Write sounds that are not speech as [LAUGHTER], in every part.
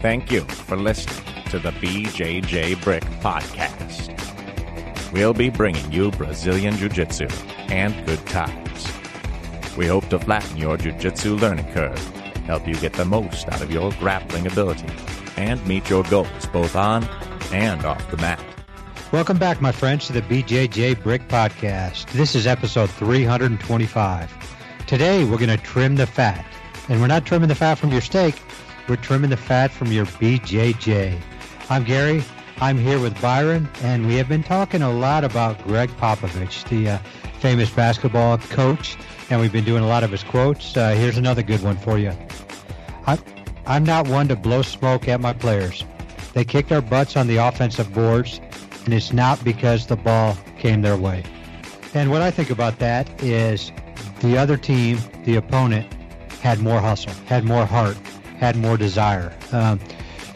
Thank you for listening to the BJJ Brick Podcast. We'll be bringing you Brazilian Jiu Jitsu and good times. We hope to flatten your Jiu Jitsu learning curve, help you get the most out of your grappling ability, and meet your goals both on and off the mat. Welcome back, my friends, to the BJJ Brick Podcast. This is episode 325. Today, we're going to trim the fat. And we're not trimming the fat from your steak, we're trimming the fat from your BJJ. I'm Gary. I'm here with Byron, and we have been talking a lot about Gregg Popovich, the uh, famous basketball coach, and we've been doing a lot of his quotes. Uh, here's another good one for you. I'm, I'm not one to blow smoke at my players. They kicked our butts on the offensive boards, and it's not because the ball came their way. And what I think about that is the other team, the opponent, had more hustle, had more heart, had more desire. Um,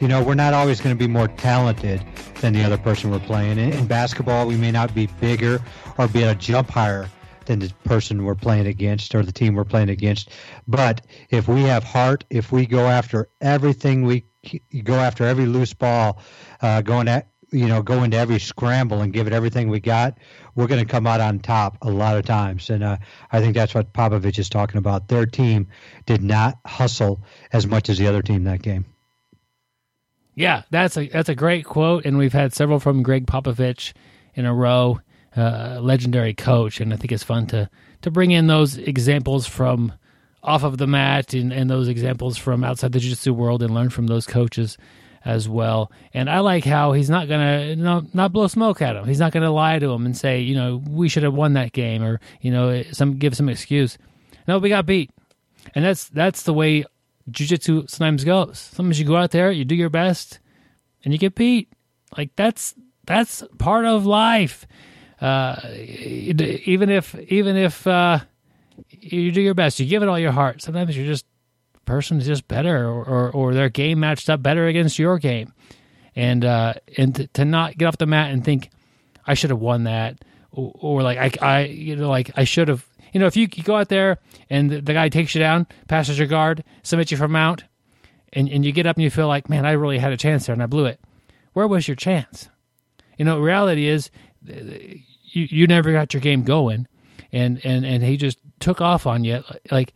you know, we're not always going to be more talented than the other person we're playing. In, in basketball, we may not be bigger or be able to jump higher than the person we're playing against or the team we're playing against. But if we have heart, if we go after everything we go after every loose ball, uh, going at you know go into every scramble and give it everything we got, we're going to come out on top a lot of times. And uh, I think that's what Popovich is talking about. Their team did not hustle as much as the other team that game. Yeah, that's a that's a great quote, and we've had several from Gregg Popovich in a row, uh, legendary coach, and I think it's fun to to bring in those examples from off of the mat and, and those examples from outside the jiu-jitsu world and learn from those coaches as well. And I like how he's not gonna no, not blow smoke at him. He's not gonna lie to him and say, you know, we should have won that game or you know, some give some excuse. No, we got beat, and that's that's the way jujitsu sometimes goes. Sometimes you go out there, you do your best, and you get beat. Like that's that's part of life. Uh, even if even if uh, you do your best, you give it all your heart. Sometimes you're just person's just better, or, or, or their game matched up better against your game, and uh, and to, to not get off the mat and think I should have won that, or, or like I I you know like I should have you know, if you, you go out there and the, the, guy takes you down, passes your guard, submits you for mount, and, and you get up and you feel like, man, I really had a chance there and I blew it. Where was your chance? You know, reality is you, you never got your game going, and, and, and he just took off on you. Like,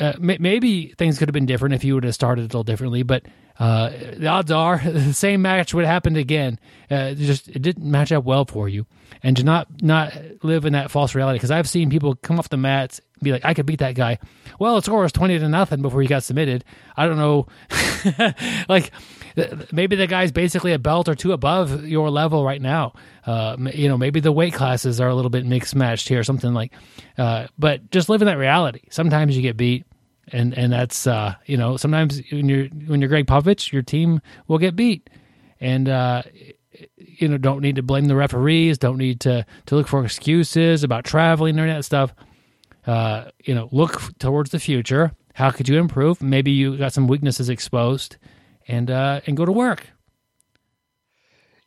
uh, maybe things could have been different if you would have started a little differently, but uh, the odds are [LAUGHS] the same match would have happened again. Uh, it just it didn't match up well for you, and to not not live in that false reality. Because I've seen people come off the mats be like, "I could beat that guy." Well, the score was twenty to nothing before he got submitted. I don't know, [LAUGHS] like maybe the guy's basically a belt or two above your level right now. Uh, you know, maybe the weight classes are a little bit mixed matched here, or something like. Uh, but just live in that reality. Sometimes you get beat and and that's uh, you know sometimes when you're when you're Gregg Popovich, your team will get beat, and uh, you know don't need to blame the referees, don't need to to look for excuses about traveling or that stuff. Uh, you know, look towards the future. How could you improve? Maybe you got some weaknesses exposed, and uh, and go to work.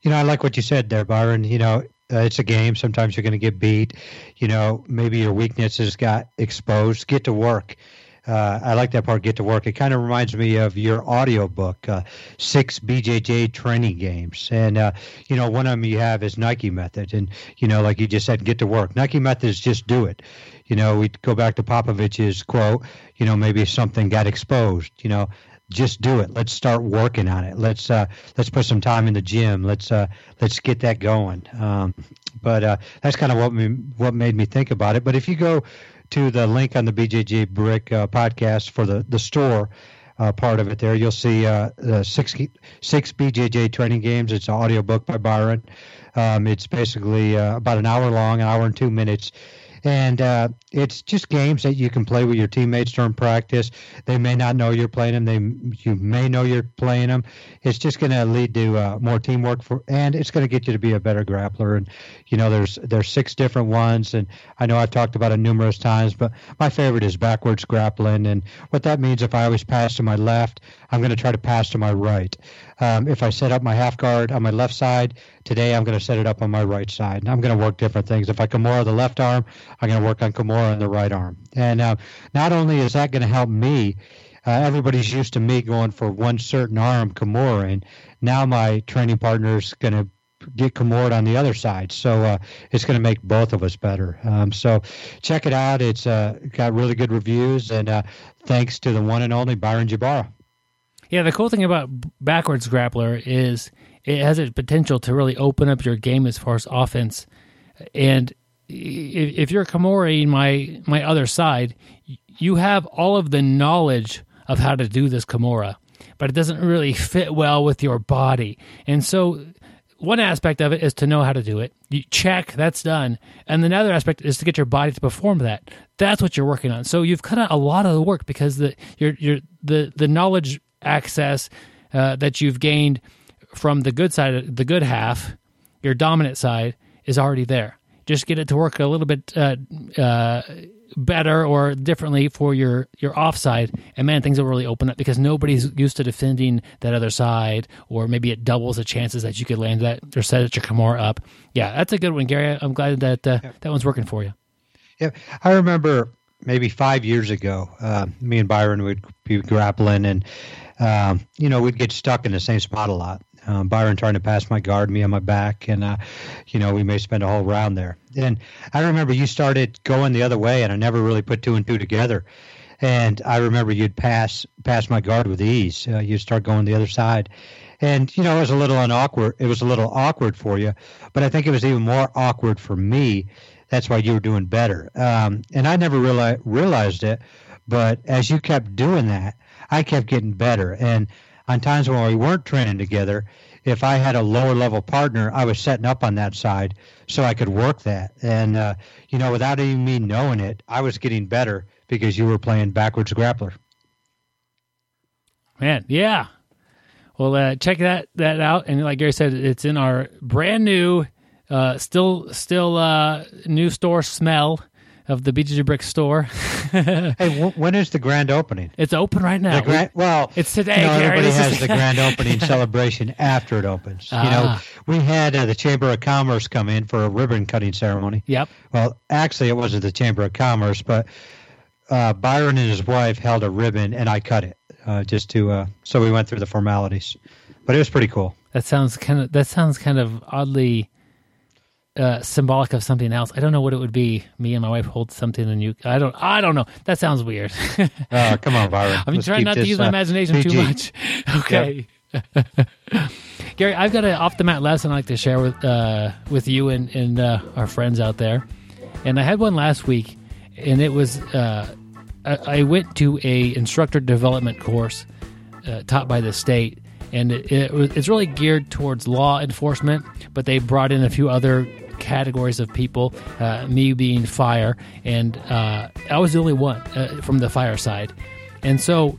You know, I like what you said there, Byron. You know, uh, it's a game. Sometimes you're going to get beat. You know, maybe your weaknesses got exposed. Get to work uh, I like that part. Get to work. It kind of reminds me of your audio book, uh, six BJJ training games, and uh, you know one of them you have is Nike method, and you know like you just said, get to work. Nike method is just do it. You know we go back to Popovich's quote. You know maybe something got exposed. You know just do it. Let's start working on it. Let's uh, let's put some time in the gym. Let's uh, let's get that going. Um, but uh, that's kind of what me, what made me think about it. But if you go to the link on the BJJ Brick uh, podcast for the the store uh, part of it. There, you'll see uh, six six BJJ training games. It's an audio book by Byron. Um, it's basically uh, about an hour long, an hour and two minutes and uh, it's just games that you can play with your teammates during practice. They may not know you're playing them. They you may know you're playing them. It's just going to lead to uh, more teamwork for, and it's going to get you to be a better grappler. And you know, there's there's six different ones, and I know I've talked about it numerous times, but my favorite is backwards grappling. And what that means, if I always pass to my left, I'm going to try to pass to my right. Um, if I set up my half guard on my left side, today I'm going to set it up on my right side. I'm going to work different things. If I Kimura the left arm, I'm going to work on Kimura on the right arm. And uh, not only is that going to help me uh, everybody's used to me going for one certain arm Kimura, and now my training partner's going to get Kimura on the other side. So uh, it's going to make both of us better. Um, so check it out. It's uh, got really good reviews, and uh, thanks to the one and only Byron Jabara. Yeah, the cool thing about backwards grappler is it has a potential to really open up your game as far as offense. And if, you're Kimura, my my other side, you have all of the knowledge of how to do this Kimura, but it doesn't really fit well with your body. And so one aspect of it is to know how to do it. You check, that's done. And another aspect is to get your body to perform that. That's what you're working on. So you've cut out a lot of the work because the your your the the knowledge access uh, that you've gained from the good side, the good half, your dominant side is already there. Just get it to work a little bit uh, uh, better or differently for your your offside, and man, things will really open up because nobody's used to defending that other side, or maybe it doubles the chances that you could land that or set your Kimura up. Yeah, that's a good one, Gary. I'm glad that uh, yeah. that one's working for you. Yeah, I remember maybe five years ago, uh, me and Byron would be grappling, and um, you know we'd get stuck in the same spot a lot. Um, Byron trying to pass my guard, me on my back, and uh, you know we may spend a whole round there. And I remember you started going the other way, and I never really put two and two together. And I remember you'd pass pass my guard with ease. Uh, you'd start going the other side, and you know it was a little awkward. It was a little awkward for you, but I think it was even more awkward for me. That's why you were doing better. Um, and I never reali- realized it, but as you kept doing that, I kept getting better. And on times when we weren't training together, if I had a lower level partner, I was setting up on that side so I could work that. And, uh, you know, without even me knowing it, I was getting better because you were playing backwards grappler. Man, yeah. Well, uh, check that that out. And like Gary said, it's in our brand new, uh, still still uh, new store smell of the BJJ Brick store. [LAUGHS] hey, w- when is the grand opening? It's open right now. Grand, well, it's today. You know, everybody has the grand [LAUGHS] opening celebration after it opens. Ah. You know, ah. we had uh, the Chamber of Commerce come in for a ribbon cutting ceremony. Yep. Well, actually, it wasn't the Chamber of Commerce, but uh, Byron and his wife held a ribbon, and I cut it uh, just to. Uh, so we went through the formalities, but it was pretty cool. That sounds kind of. That sounds kind of oddly uh, symbolic of something else. I don't know what it would be. Me and my wife hold something, and you. I don't. I don't know. That sounds weird. [LAUGHS] oh, come on, Byron. [LAUGHS] I'm Let's trying not to use my uh, imagination PG. too much. [LAUGHS] Okay. Yep. Gary, I've got an off the mat lesson I'd like to share with uh, with you and, and uh, our friends out there. And I had one last week, and it was uh, I, I, went to a instructor development course uh, taught by the state, and it, it, it's really geared towards law enforcement. But they brought in a few other categories of people, uh, me being fire, and uh, I was the only one uh, from the fire side. And so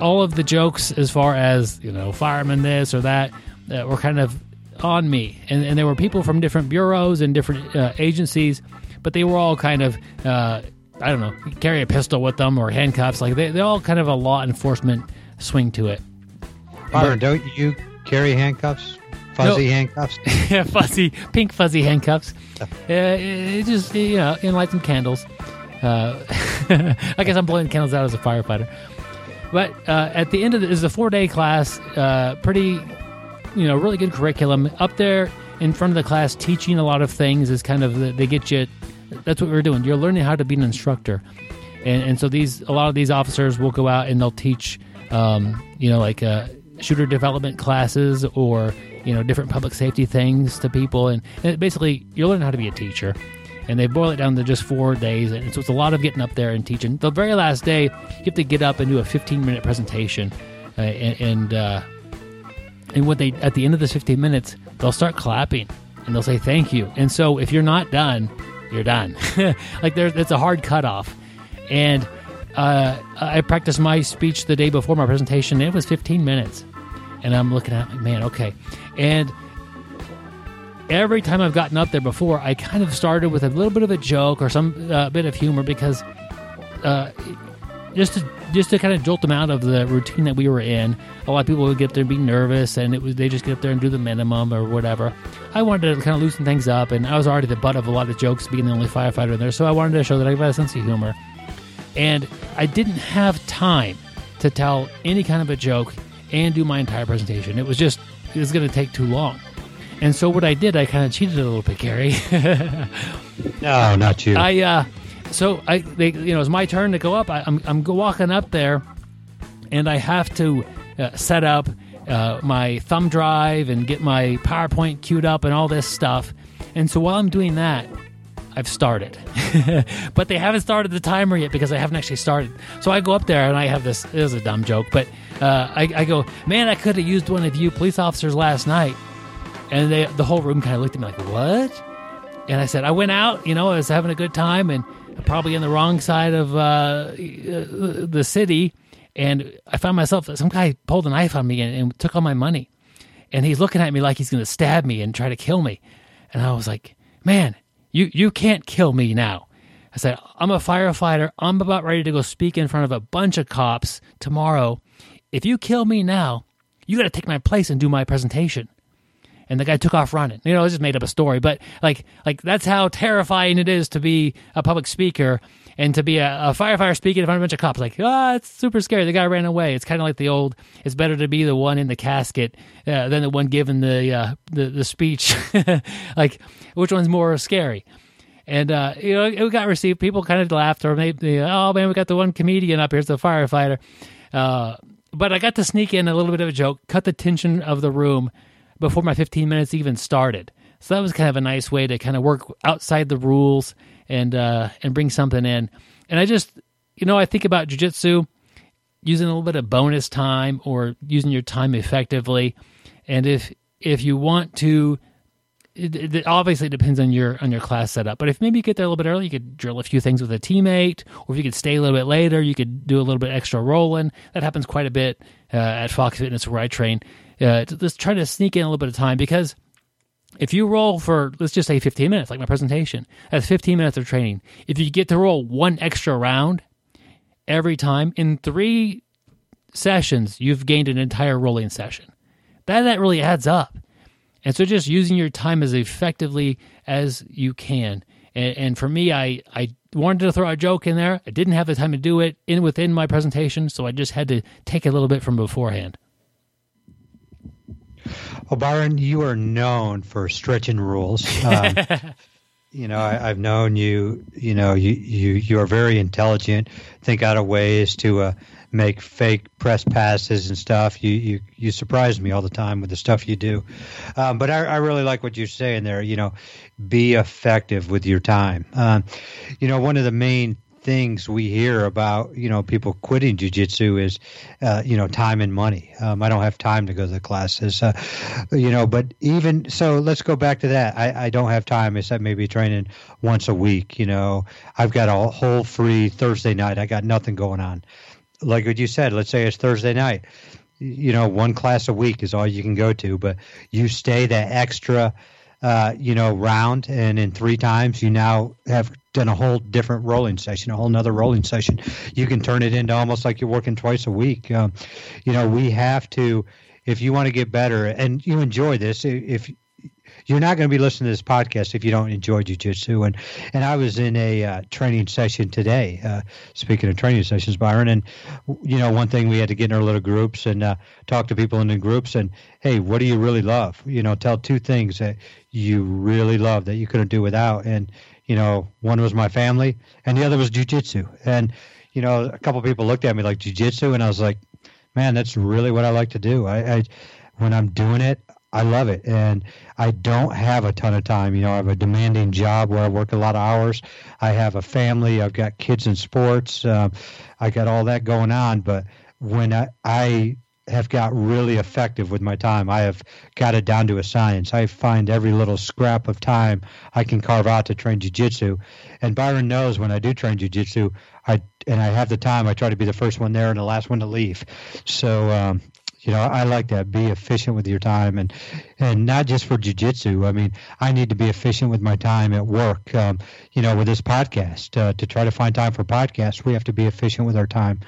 all of the jokes, as far as, you know, fireman this or that, uh, were kind of on me. And, and there were people from different bureaus and different uh, agencies, but they were all kind of. Uh, I don't know, carry a pistol with them or handcuffs. Like they, they're all kind of a law enforcement swing to it. Byron, don't you carry handcuffs? Fuzzy no. handcuffs. [LAUGHS] yeah, fuzzy, pink fuzzy handcuffs. Uh, it just you know, and light some candles. Uh, [LAUGHS] I guess I'm blowing candles out as a firefighter. But uh, at the end of it is a four day class. Uh, pretty, you know, really good curriculum. Up there in front of the class, teaching a lot of things is kind of the, they get you. That's what we're doing. You're learning how to be an instructor, and, and so these a lot of these officers will go out and they'll teach, um, you know, like uh, shooter development classes or you know different public safety things to people, and, and basically you learn how to be a teacher. And they boil it down to just four days, and so it's a lot of getting up there and teaching. The very last day, you have to get up and do a 15 minute presentation, uh, and and, uh, and what they at the end of the 15 minutes, they'll start clapping and they'll say thank you. And so if you're not done, you're done. [LAUGHS] like there's it's a hard cutoff, and uh, I practiced my speech the day before my presentation. it was 15 minutes, and I'm looking at like, man, okay. And every time I've gotten up there before, I kind of started with a little bit of a joke or some uh, bit of humor because uh, just to just to kind of jolt them out of the routine that we were in. A lot of people would get there and be nervous, and it was they just get up there and do the minimum or whatever. I wanted to kind of loosen things up, and I was already the butt of a lot of jokes, being the only firefighter in there. So I wanted to show that I have a sense of humor, and I didn't have time to tell any kind of a joke and do my entire presentation. It was just it was going to take too long. And so what I did, I kind of cheated a little bit, Gary. [LAUGHS] no, not you. I uh, so I they, you know it's my turn to go up. I, I'm I'm walking up there, and I have to uh, set up uh, my thumb drive and get my PowerPoint queued up and all this stuff. And so while I'm doing that, I've started. [LAUGHS] but they haven't started the timer yet because I haven't actually started. So I go up there and I have this. It is a dumb joke, but uh, I, I, go, man, I could have used one of you police officers last night. And they, the whole room kind of looked at me like, what? And I said, I went out, you know, I was having a good time and probably in the wrong side of uh, the city. And I found myself, some guy pulled a knife on me and, and took all my money. And he's looking at me like he's going to stab me and try to kill me. And I was like, man, you, you can't kill me now. I said, I'm a firefighter. I'm about ready to go speak in front of a bunch of cops tomorrow. If you kill me now, you got to take my place and do my presentation. And the guy took off running. You know, I just made up a story, but like, like that's how terrifying it is to be a public speaker and to be a, a, firefighter speaking in front of a bunch of cops, like, ah, oh, it's super scary. The guy ran away. It's kind of like the old, it's better to be the one in the casket uh, than the one giving the, uh, the, the speech. [LAUGHS] like, which one's more scary? And, uh, you know, it got received. People kind of laughed or maybe, oh man, we got the one comedian up here. It's the firefighter. Uh, but I got to sneak in a little bit of a joke, cut the tension of the room before my 15 minutes even started. So that was kind of a nice way to kind of work outside the rules and uh, and bring something in. And I just, you know, I think about jujitsu using a little bit of bonus time or using your time effectively. And if if you want to, it, it obviously depends on your on your class setup. But if maybe you get there a little bit early, you could drill a few things with a teammate, or if you could stay a little bit later, you could do a little bit extra rolling. That happens quite a bit uh, at Fox Fitness where I train. Uh, just try to sneak in a little bit of time because if you roll for let's just say 15 minutes like my presentation that's 15 minutes of training. If you get to roll one extra round every time in three sessions you've gained an entire rolling session. That that really adds up. And so just using your time as effectively as you can. And, and for me i i wanted to throw a joke in there. I didn't have the time to do it in within my presentation so i just had to take a little bit from beforehand well, Byron, you are known for stretching rules. Um, [LAUGHS] you know, I, have known you. You know, you you you are very intelligent. Think out of ways to uh, make fake press passes and stuff. You you you surprise me all the time with the stuff you do. Um, but I, I really like what you're saying there. You know, be effective with your time. Um, you know, one of the main things we hear about you know people quitting jujitsu is uh, you know time and money. Um, I don't have time to go to the classes, uh, you know. But even so, let's go back to that. I, I don't have time except maybe training once a week. You know, I've got a whole free Thursday night. I got nothing going on. Like what you said, let's say it's Thursday night. You know, one class a week is all you can go to, but you stay that extra uh, you know, round, and in three times you now have done a whole different rolling session, a whole nother rolling session. You can turn it into almost like you're working twice a week. Um, you know, we have to, if you want to get better and you enjoy this, if you're not going to be listening to this podcast if you don't enjoy jujitsu. And and I was in a uh, training session today. Uh, speaking of training sessions, Byron, and you know, one thing we had to get in our little groups and uh, talk to people in the groups. And hey, what do you really love? You know, tell two things that you really love that you couldn't do without. And you know, one was my family, and the other was jujitsu. And you know, a couple people looked at me like jujitsu, and I was like, man, that's really what I like to do. I, I when I'm doing it, I love it. And I don't have a ton of time. You know, I have a demanding job where I work a lot of hours. I have a family. I've got kids in sports. Uh, I got all that going on. But when I, I have got really effective with my time, I have got it down to a science. I find every little scrap of time I can carve out to train jujitsu. And Byron knows when I do train jujitsu, I and I have the time, I try to be the first one there and the last one to leave. So um, you know, I like that. Be efficient with your time, and and not just for jujitsu. I mean, I need to be efficient with my time at work. Um, you know, with this podcast, uh, to try to find time for podcasts, we have to be efficient with our time,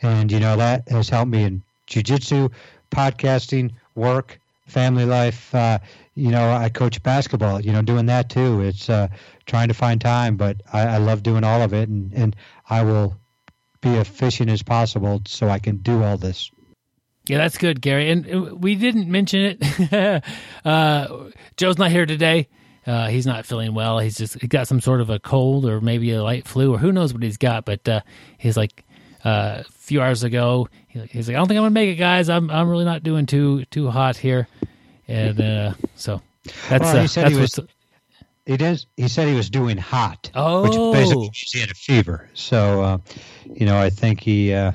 and you know that has helped me in jujitsu, podcasting, work, family life. Uh, you know, I coach basketball. You know, doing that too. It's uh, trying to find time, but I, I love doing all of it, and and I will be efficient as possible so I can do all this. Yeah, that's good, Gary. And uh, we didn't mention it. [LAUGHS] uh, Joe's not here today. Uh, he's not feeling well. He's just he got some sort of a cold or maybe a light flu or who knows what he's got. But uh, he's like uh, a few hours ago, he's like, I don't think I'm gonna make it, guys. I'm I'm really not doing too too hot here, and uh, so that's well, he uh, said that's he was. He does. He said he was doing hot, Oh. which basically means he had a fever. So, uh, you know, I think he, uh,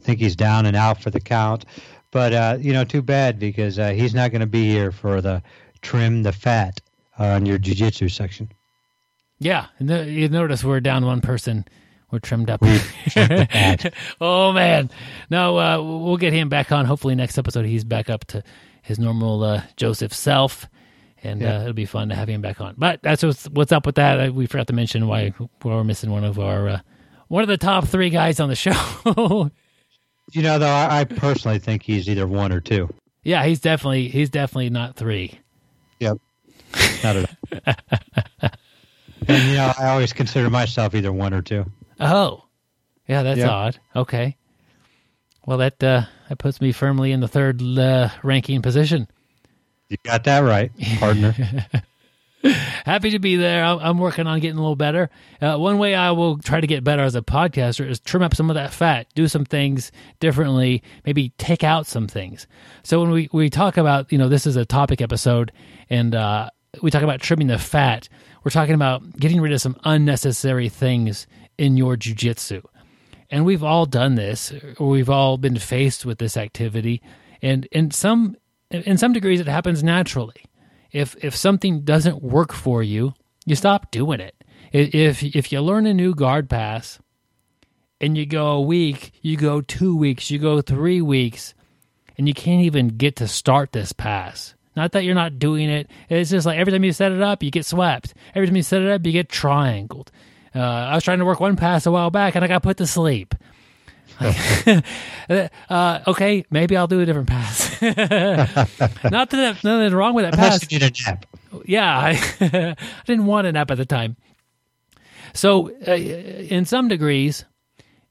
think he's down and out for the count. But uh, you know, too bad because uh, he's not going to be here for the trim the fat on your jiu-jitsu section. yeah. You notice we're down one person. We're trimmed up. [LAUGHS] oh man, no, uh, we'll get him back on. Hopefully next episode he's back up to his normal uh, Joseph self, and Yeah. uh, it'll be fun to have him back on. But that's what's, what's up with that. Uh, We forgot to mention why we're missing one of our uh, one of the top three guys on the show. [LAUGHS] You know, though, I, I personally think he's either one or two. yeah, he's definitely he's definitely not three. Yep. Not at all. [LAUGHS] and you know, I always consider myself either one or two. Oh, yeah, that's Yeah. odd. Okay, well that uh, that puts me firmly in the third uh, ranking position. You got that right, partner. [LAUGHS] happy to be there. I'm, I'm working on getting a little better. Uh, one way I will try to get better as a podcaster is trim up some of that fat, do some things differently, maybe take out some things. So when we, we talk about, you know, this is a topic episode and uh, we talk about trimming the fat, we're talking about getting rid of some unnecessary things in your jujitsu. And we've all done this, or we've all been faced with this activity. And in some in some degrees it happens naturally if if something doesn't work for you, you stop doing it. If if you learn a new guard pass and you go a week, you go 2 weeks, you go 3 weeks and you can't even get to start this pass. Not that you're not doing it. It's just like every time you set it up, you get swept. Every time you set it up, you get triangled. Uh, I was trying to work one pass a while back and I got put to sleep. [LAUGHS] [LAUGHS] uh, okay, maybe I'll do a different pass. [LAUGHS] Not that nothing wrong with that pass you need a nap. yeah, I, I didn't want a nap at the time. So, uh, in some degrees,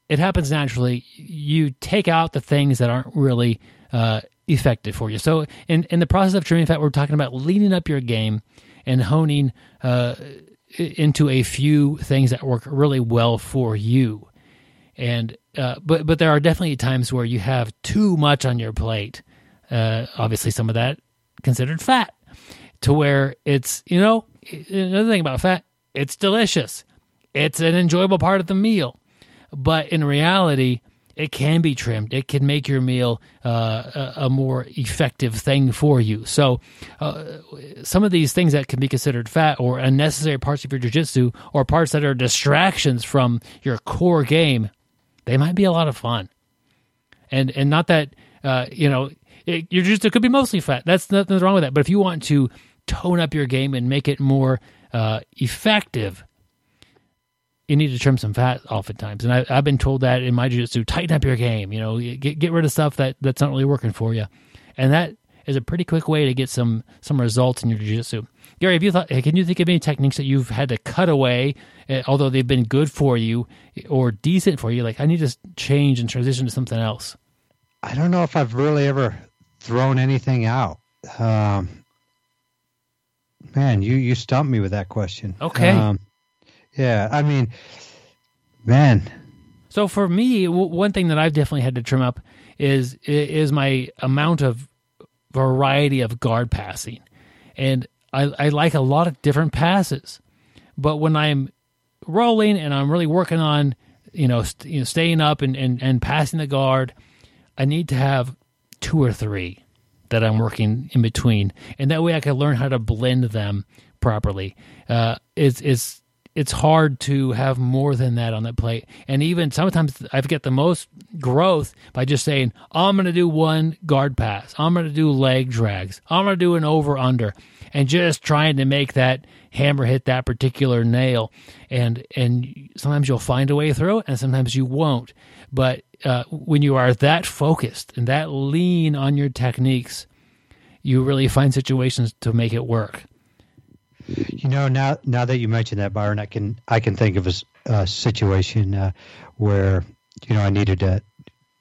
it happens naturally. You take out the things that aren't really uh, effective for you. So, in in the process of trimming fat, we're talking about leaning up your game and honing uh, into a few things that work really well for you. And uh, but but there are definitely times where you have too much on your plate. Uh, obviously, some of that considered fat to where it's you know another thing about fat it's delicious it's an enjoyable part of the meal but in reality it can be trimmed it can make your meal uh, a, a more effective thing for you so uh, some of these things that can be considered fat or unnecessary parts of your jiu-jitsu or parts that are distractions from your core game they might be a lot of fun and and not that uh, you know it, your jiu-jitsu could be mostly fat. That's nothing wrong with that. But if you want to tone up your game and make it more uh, effective, you need to trim some fat oftentimes. And I, I've been told that in my jiu-jitsu, tighten up your game. You know, get get rid of stuff that that's not really working for you, and that is a pretty quick way to get some some results in your jiu-jitsu. Gary, have you thought? Can you think of any techniques that you've had to cut away, uh, although they've been good for you or decent for you? Like I need to change and transition to something else. I don't know if I've really ever thrown anything out. Um, man, you you stumped me with that question. Okay. Um, yeah, I mean, man, So for me, one thing that I've definitely had to trim up is is my amount of variety of guard passing, and I, I like a lot of different passes. But when I'm rolling and I'm really working on, you know, st- you know staying up and, and, and passing the guard, I need to have two or three that I'm working in between, and that way I can learn how to blend them properly. Uh, it's it's it's hard to have more than that on that plate, and even sometimes I get the most growth by just saying I'm going to do one guard pass, I'm going to do leg drags, I'm going to do an over under, and just trying to make that hammer hit that particular nail, and and sometimes you'll find a way through it, and sometimes you won't. But uh, when you are that focused and that lean on your techniques, you really find situations to make it work. You know now now that you mention that, Byron, I can I can think of a situation uh, where you know, I needed to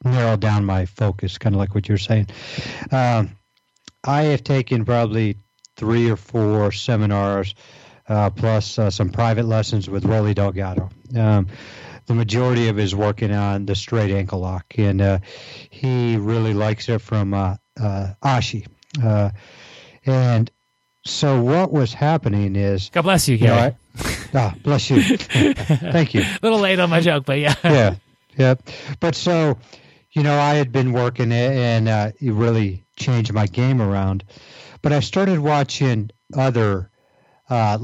narrow down my focus, kind of like what you're saying. Um, I have taken probably three or four seminars, uh, plus uh, some private lessons with Roli Delgado. Um, the majority of his working on the straight ankle lock, and uh, he really likes it from uh, uh, Ashi. Uh, and so what was happening is God bless you, Gary. You know, ah, bless you. [LAUGHS] Thank you. A little late on my joke, but yeah. yeah, yeah. But so, you know, I had been working it, and uh, it really changed my game around. But I started watching other uh,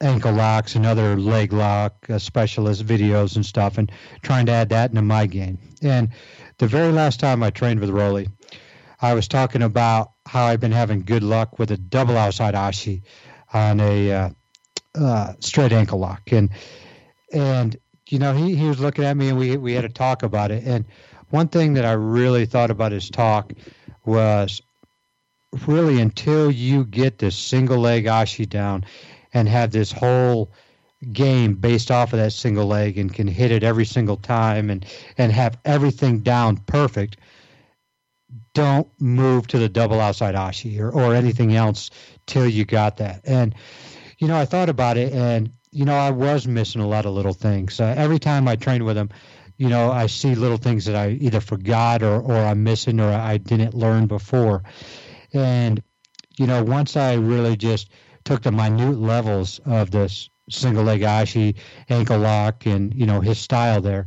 ankle locks and other leg lock uh, specialist videos and stuff, and trying to add that into my game. And the very last time I trained with Roli, I was talking about how I've been having good luck with a double outside ashi on a uh, uh, straight ankle lock, and and you know he, he was looking at me and we we had a talk about it. And one thing that I really thought about his talk was really until you get this single leg ashi down and have this whole game based off of that single leg and can hit it every single time and and have everything down perfect don't move to the double outside ashi or, or anything else till you got that. And you know i thought about it and you know i was missing a lot of little things. Uh, every time i train with him you know i see little things that i either forgot or, or i'm missing or i didn't learn before. And you know once i really just took the minute levels of this single leg ashi ankle lock and you know his style there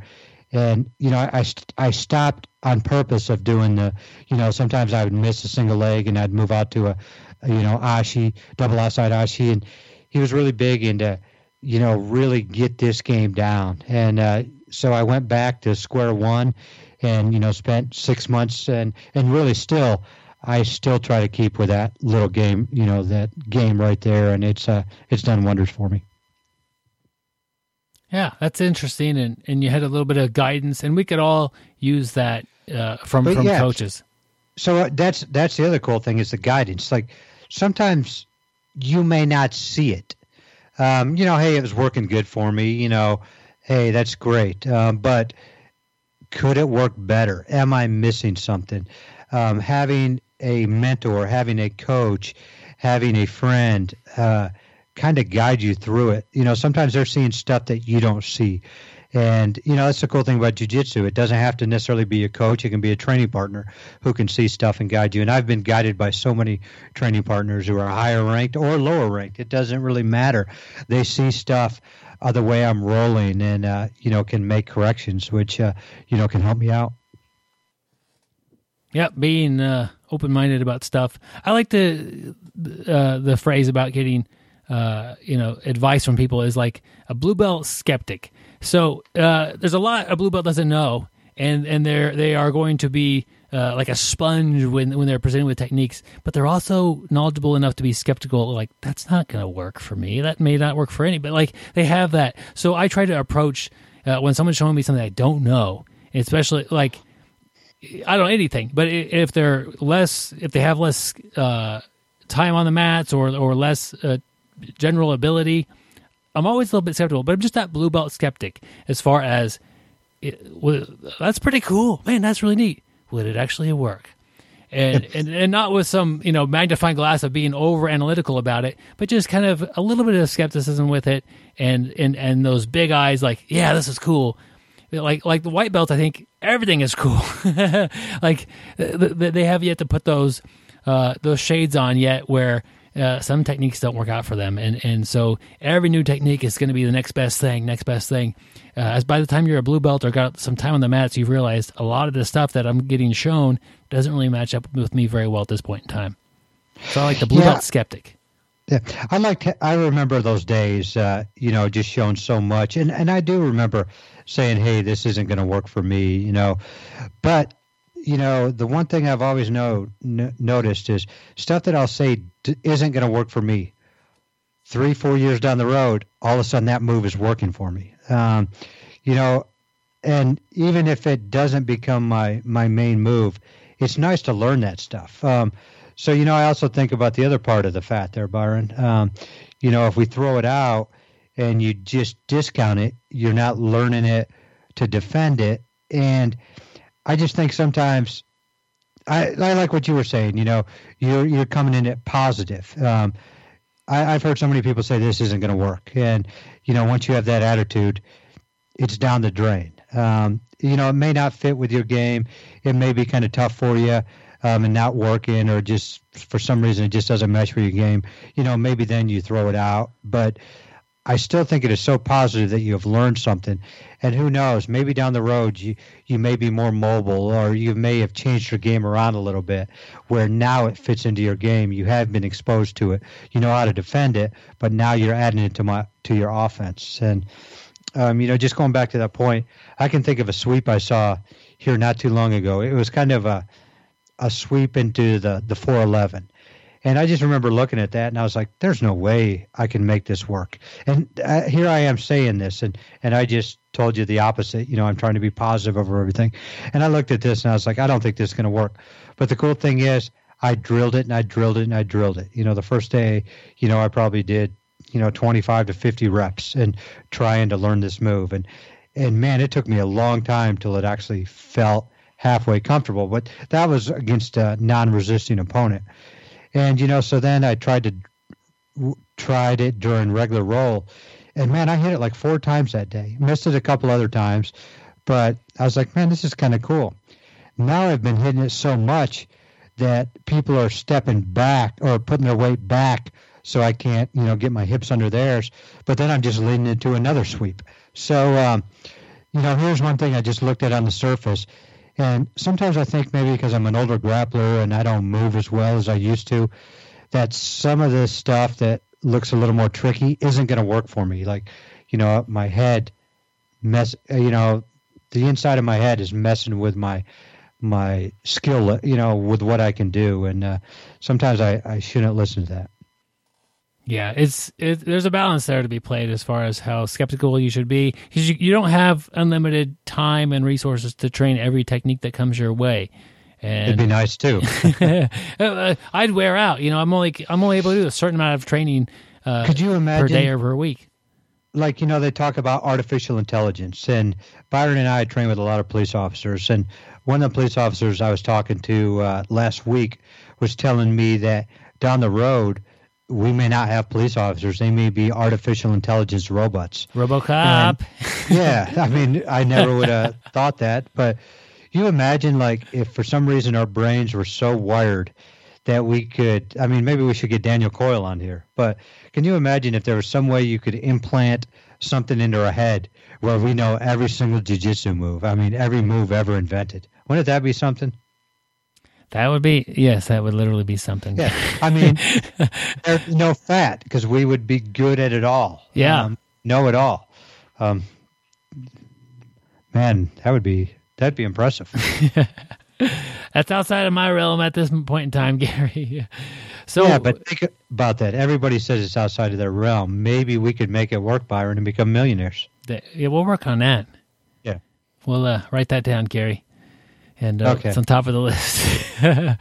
and you know I, I stopped on purpose of doing the you know sometimes i would miss a single leg and i'd move out to a, a you know ashi double outside ashi. And he was really big into you know really get this game down. And uh, so i went back to square one and you know spent six months and and really still I still try to keep with that little game, you know, that game right there, and it's uh, it's done wonders for me. Yeah, that's interesting, and and you had a little bit of guidance, and we could all use that uh, from but from yeah, coaches. So uh, that's that's the other cool thing is the guidance. Like sometimes you may not see it. Um, you know, hey, it was working good for me. You know, hey, that's great. Um, but could it work better? Am I missing something? Um, having a mentor, having a coach, having a friend uh, kind of guide you through it. You know, sometimes they're seeing stuff that you don't see. And, you know, that's the cool thing about jujitsu. It doesn't have to necessarily be a coach. It can be a training partner who can see stuff and guide you. And I've been guided by so many training partners who are higher ranked or lower ranked. It doesn't really matter. They see stuff uh, the way I'm rolling and, uh, you know, can make corrections, which, uh, you know, can help me out. Yep, being uh, open minded about stuff. I like the uh, the phrase about getting uh, you know advice from people is like a blue belt skeptic. So uh, there's a lot a blue belt doesn't know, and and they're they are going to be uh, like a sponge when when they're presented with techniques, but they're also knowledgeable enough to be skeptical. Like that's not going to work for me. That may not work for any. But like they have that. So I try to approach uh, when someone's showing me something I don't know, especially like I don't know anything, but if they're less, if they have less uh, time on the mats or or less uh, general ability, I'm always a little bit skeptical. But I'm just that blue belt skeptic as far as it, well, that's pretty cool, man. That's really neat. Would it actually work? And, [LAUGHS] and and not with some you know magnifying glass of being over analytical about it, but just kind of a little bit of skepticism with it, and and and those big eyes like, yeah, this is cool like like the white belt, I think everything is cool. [LAUGHS] like they have yet to put those uh, those shades on yet, where uh, some techniques don't work out for them, and and so every new technique is going to be the next best thing, next best thing. Uh, as by the time you're a blue belt or got some time on the mats, you've realized a lot of the stuff that I'm getting shown doesn't really match up with me very well at this point in time. So I like the blue yeah. belt skeptic. Yeah, I like. To, I remember those days. Uh, you know, just showing so much, and and I do remember saying, "Hey, this isn't going to work for me," you know. But you know, the one thing I've always know, n- noticed is stuff that I'll say isn't going to work for me. Three, four years down the road, all of a sudden that move is working for me. Um, you know, and even if it doesn't become my my main move, it's nice to learn that stuff. Um, so you know, I also think about the other part of the fat there, Byron. Um, you know, if we throw it out, and you just discount it, you're not learning it to defend it, and I just think sometimes I, I like what you were saying. You know, you're you're coming in at positive. Um, I, have heard so many people say this isn't going to work, and you know, once you have that attitude, it's down the drain. Um, you know, it may not fit with your game. It may be kind of tough for you um, and not working, or just for some reason it just doesn't mesh for your game. You know, maybe then you throw it out. But I still think it is so positive that you have learned something. And who knows, maybe down the road you, you may be more mobile or you may have changed your game around a little bit where now it fits into your game. You have been exposed to it. You know how to defend it, but now you're adding it to my to your offense. And um, you know, just going back to that point, I can think of a sweep I saw here not too long ago. It was kind of a a sweep into the the 411 and I just remember looking at that and I was like, there's no way I can make this work. And uh, here I am saying this, and, and I just told you the opposite. You know, I'm trying to be positive over everything. And I looked at this and I was like, I don't think this is going to work. But the cool thing is, I drilled it and I drilled it and I drilled it. You know, the first day, you know, I probably did, you know, 25 to 50 reps and trying to learn this move. And, and man, it took me a long time till it actually felt halfway comfortable. But that was against a non resisting opponent. And you know, so then I tried to tried it during regular roll, and man, I hit it like four times that day. Missed it a couple other times, but I was like, man, this is kind of cool. Now I've been hitting it so much that people are stepping back or putting their weight back so I can't, you know, get my hips under theirs. But then I'm just leading into another sweep. So, um, you know, here's one thing I just looked at on the surface. And sometimes I think maybe because I'm an older grappler and I don't move as well as I used to, that some of this stuff that looks a little more tricky isn't going to work for me. Like, you know, my head mess, you know, the inside of my head is messing with my my skill, you know, with what I can do. And uh, sometimes I, I shouldn't listen to that. Yeah, it's it, there's a balance there to be played as far as how skeptical you should be because you, you don't have unlimited time and resources to train every technique that comes your way. And It'd be nice too. [LAUGHS] Uh, I'd wear out. You know, I'm only I'm only able to do a certain amount of training. Uh, Could you imagine per day or per week? Like you know, they talk about artificial intelligence, and Byron and I train with a lot of police officers, and one of the police officers I was talking to uh, last week was telling me that down the road we may not have police officers. They may be artificial intelligence robots. RoboCop. And, yeah, I mean, I never would have [LAUGHS] thought that. But you imagine, like, if for some reason our brains were so wired that we could, I mean, maybe we should get Daniel Coyle on here. But can you imagine if there was some way you could implant something into our head where we know every single jiu-jitsu move? I mean, every move ever invented. Wouldn't that be something? That would be yes, that would literally be something. Yeah, I mean, [LAUGHS] there's no fat because we would be good at it all. Yeah, um, know it all. Um, man, that would be that'd be impressive. [LAUGHS] That's outside of my realm at this point in time, [LAUGHS] Gary. So yeah, but think about that. Everybody says it's outside of their realm. Maybe we could make it work, Byron, and become millionaires. yeah, we'll work on that. Yeah, we'll uh, write that down, Gary and uh, okay. it's on top of the [LAUGHS] list.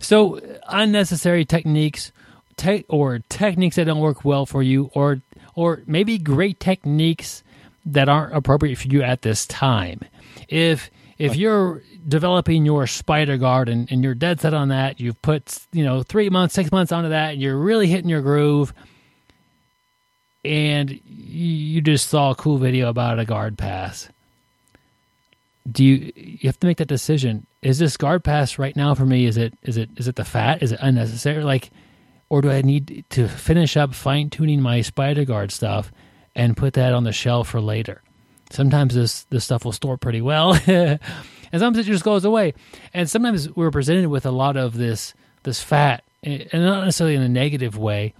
so unnecessary techniques, te- or techniques that don't work well for you, or or maybe great techniques that aren't appropriate for you at this time. If if you're developing your spider guard and, and you're dead set on that, you've put you know three months, six months onto that, and you're really hitting your groove, and you just saw a cool video about a guard pass do you you have to make that decision. Is this guard pass right now for me is it is it is it the fat? Is it unnecessary? Like or do i need to finish up fine tuning my spider guard stuff and put that on the shelf for later? Sometimes this this stuff will store pretty well [LAUGHS] and sometimes it just goes away. And sometimes we're presented with a lot of this this fat and not necessarily in a negative way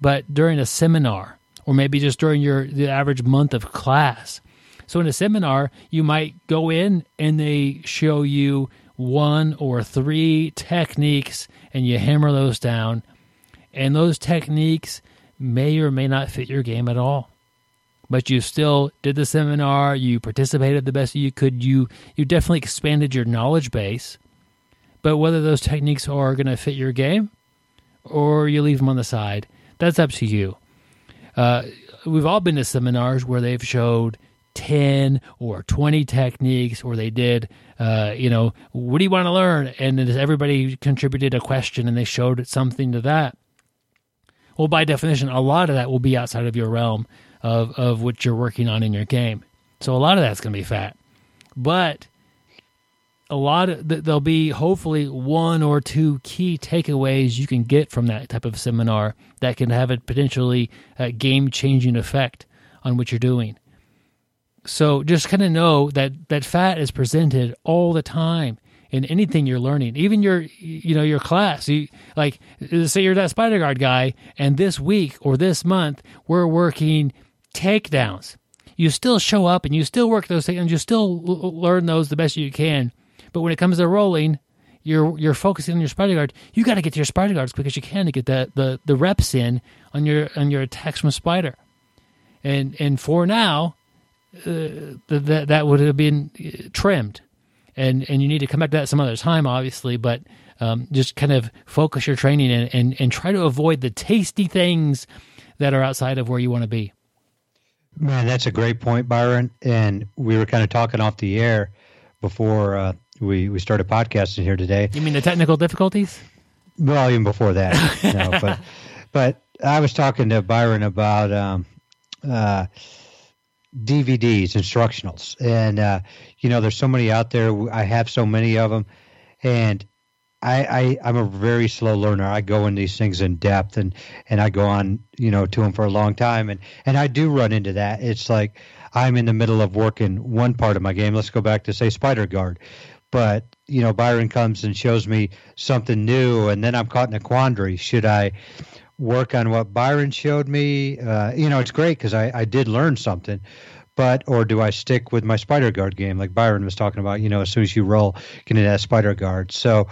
but during a seminar or maybe just during your the average month of class so in a seminar, you might go in and they show you one or three techniques and you hammer those down. And those techniques may or may not fit your game at all. But you still did the seminar, you participated the best you could, you you definitely expanded your knowledge base. But whether those techniques are going to fit your game or you leave them on the side, that's up to you. Uh, we've all been to seminars where they've showed 10 or 20 techniques or they did uh, you know what do you want to learn? And then everybody contributed a question and they showed something to that? Well by definition a lot of that will be outside of your realm of, of what you're working on in your game. So a lot of that's going to be fat. But a lot of there'll be hopefully one or two key takeaways you can get from that type of seminar that can have a potentially uh, game changing effect on what you're doing so just kind of know that that fat is presented all the time in anything you're learning, even your you know your class. You, like say you're that spider guard guy, and this week or this month we're working takedowns. You still show up and you still work those takedowns. You still learn those the best you can. But when it comes to rolling, you're you're focusing on your spider guard. You got to get to your spider guard as quick as you can to get the, the the reps in on your on your attacks from spider. And and for now, uh, that that would have been uh, trimmed, and and you need to come back to that some other time, obviously. But um, just kind of focus your training and, and and try to avoid the tasty things that are outside of where you want to be. Man, that's a great point, Byron. And we were kind of talking off the air before uh, we we started podcasting here today. You mean the technical difficulties? Well, even before that, no, but [LAUGHS] but I was talking to Byron about um, uh, DVDs, instructionals, and uh, you know, there's so many out there. I have so many of them, and I, I am a very slow learner. I go in these things in depth, and and I go on, you know, to them for a long time, and and I do run into that. It's like I'm in the middle of working one part of my game. Let's go back to say Spider Guard, but you know, Byron comes and shows me something new, and then I'm caught in a quandary. Should I work on what Byron showed me. Uh, you know, it's great because I, I did learn something. But or do I stick with my spider guard game like Byron was talking about? You know, as soon as you roll, get into that spider guard. So,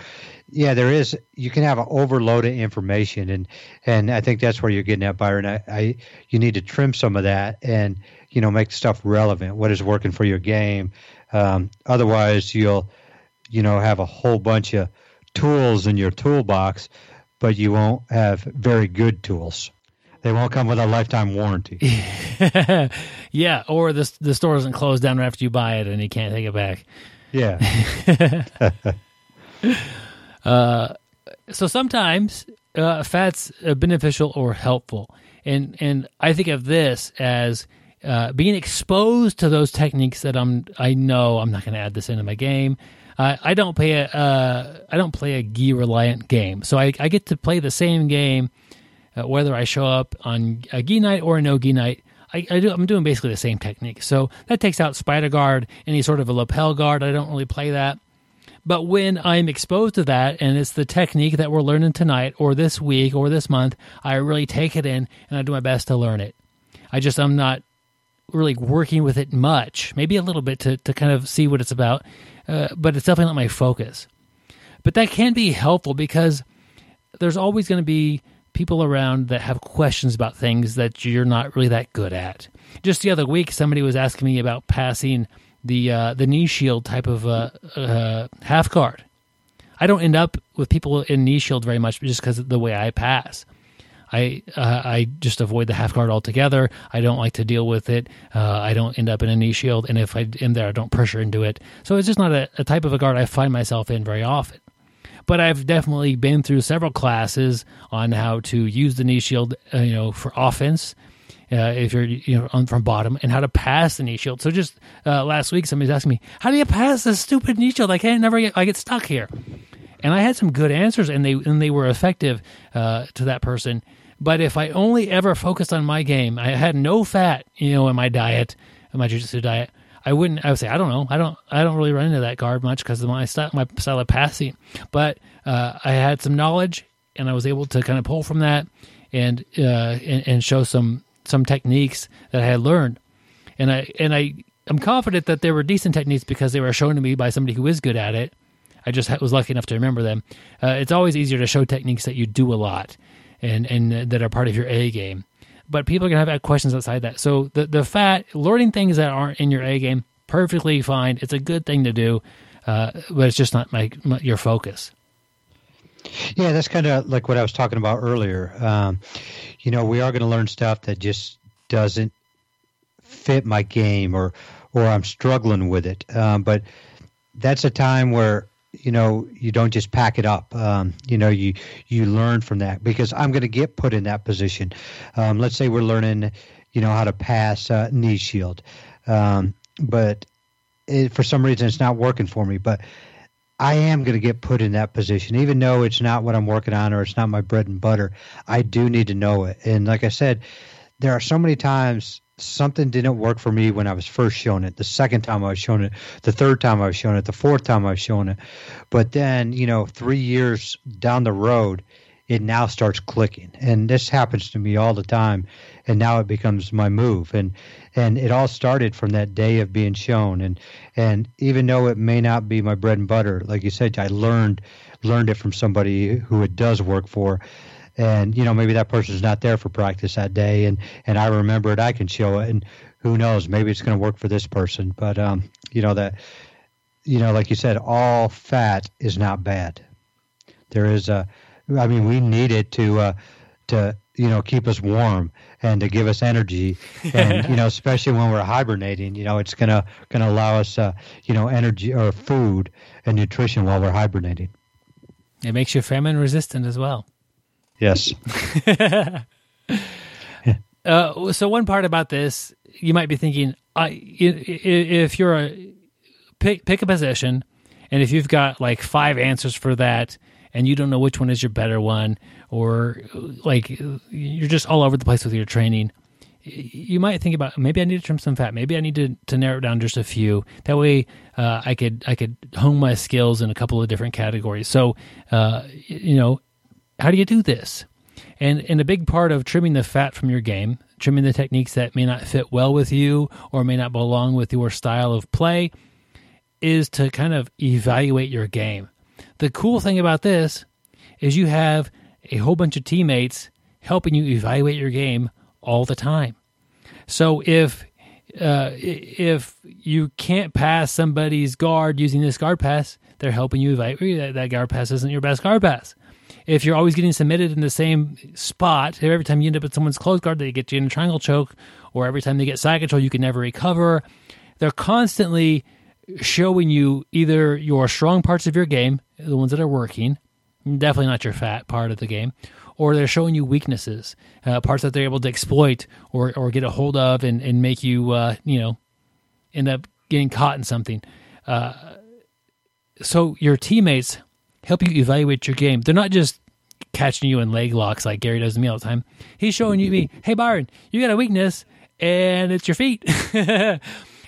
yeah, there is. You can have an overload of information, and and I think that's where you're getting at, Byron. I, I you need to trim some of that and you know make stuff relevant. What is working for your game? Um, otherwise, you'll you know have a whole bunch of tools in your toolbox but you won't have very good tools. They won't come with a lifetime warranty. [LAUGHS] yeah, or the the store doesn't close down after you buy it and you can't take it back. Yeah. [LAUGHS] uh, so sometimes uh, fat's uh, beneficial or helpful, and and I think of this as uh, being exposed to those techniques that I'm I know I'm not going to add this into my game. Uh, I don't play a uh, I don't play a gi reliant game, so I, I get to play the same game uh, whether I show up on a gi night or a no gi night. I, I do, I'm doing basically the same technique, so that takes out spider guard, any sort of a lapel guard. I don't really play that. But when I'm exposed to that, and it's the technique that we're learning tonight, or this week, or this month, I really take it in and I do my best to learn it. I just I'm not really working with it much, maybe a little bit to to kind of see what it's about uh, but it's definitely not my focus. But that can be helpful because there's always going to be people around that have questions about things that you're not really that good at. Just the other week, somebody was asking me about passing the uh, the knee shield type of uh, uh, half guard. I don't end up with people in knee shield very much just because of the way I pass. I uh, I just avoid the half guard altogether. I don't like to deal with it. Uh, I don't end up in a knee shield, and if I am there, I don't pressure into it. So it's just not a, a type of a guard I find myself in very often. But I've definitely been through several classes on how to use the knee shield, uh, you know, for offense. Uh, if you're you know on from bottom and how to pass the knee shield. So just uh, last week, somebody's asking me, "How do you pass this stupid knee shield? I can't never get I get stuck here." And I had some good answers, and they and they were effective uh, to that person. But if I only ever focused on my game, I had no fat, you know, in my diet, in my jiu-jitsu diet, I wouldn't. I would say I don't know. I don't. I don't really run into that guard much because my style, my style of passing. But uh, I had some knowledge, and I was able to kind of pull from that and uh, and, and show some some techniques that I had learned. And I and I I'm confident that they were decent techniques because they were shown to me by somebody who is good at it. I just was lucky enough to remember them. Uh, it's always easier to show techniques that you do a lot and and that are part of your A game. But people are gonna have questions outside that. So the the fat learning things that aren't in your A game perfectly fine. It's a good thing to do, uh, but it's just not my, my your focus. Yeah, that's kind of like what I was talking about earlier. Um, you know, we are going to learn stuff that just doesn't fit my game or or I'm struggling with it. Um, but that's a time where you know you don't just pack it up. Um, you know you you learn from that because I'm going to get put in that position. Um, let's say we're learning, you know, how to pass uh, knee shield, um, but it, for some reason it's not working for me. But I am going to get put in that position, even though it's not what I'm working on or it's not my bread and butter. I do need to know it, and like I said, there are so many times something didn't work for me when I was first shown it. The second time I was shown it, the third time I was shown it, the fourth time I was shown it. But then, you know, three years down the road, it now starts clicking. And this happens to me all the time. And now it becomes my move. And and it all started from that day of being shown. And and even though it may not be my bread and butter, like you said, I learned learned it from somebody who it does work for and you know maybe that person's not there for practice that day and and I remember it I can show it and who knows maybe it's going to work for this person. But um you know that you know like you said all fat is not bad. There is a I mean we need it to uh to you know keep us warm and to give us energy. [LAUGHS] And you know especially when we're hibernating you know it's going to going to allow us uh you know energy or food and nutrition while we're hibernating. It makes you famine resistant as well Yes. [LAUGHS] uh, so one part about this, you might be thinking, I, if you're a pick pick a position, and if you've got like five answers for that, and you don't know which one is your better one, or like you're just all over the place with your training, you might think about maybe I need to trim some fat. Maybe I need to, to narrow it down just a few. That way, uh, I could I could hone my skills in a couple of different categories. So, uh, you know, how do you do this? And and a big part of trimming the fat from your game, trimming the techniques that may not fit well with you or may not belong with your style of play, is to kind of evaluate your game. The cool thing about this is you have a whole bunch of teammates helping you evaluate your game all the time. So if uh, if you can't pass somebody's guard using this guard pass, they're helping you evaluate that, that guard pass isn't your best guard pass if you're always getting submitted in the same spot, every time you end up at someone's close guard, they get you in a triangle choke, or every time they get side control, you can never recover. They're constantly showing you either your strong parts of your game, the ones that are working, definitely not your fat part of the game, or they're showing you weaknesses, uh, parts that they're able to exploit or, or get a hold of and, and make you, uh, you know, end up getting caught in something. Uh, so your teammates help you evaluate your game. They're not just catching you in leg locks like Gary does to me all the time. He's showing you me, hey Byron, you got a weakness, and it's your feet. [LAUGHS] and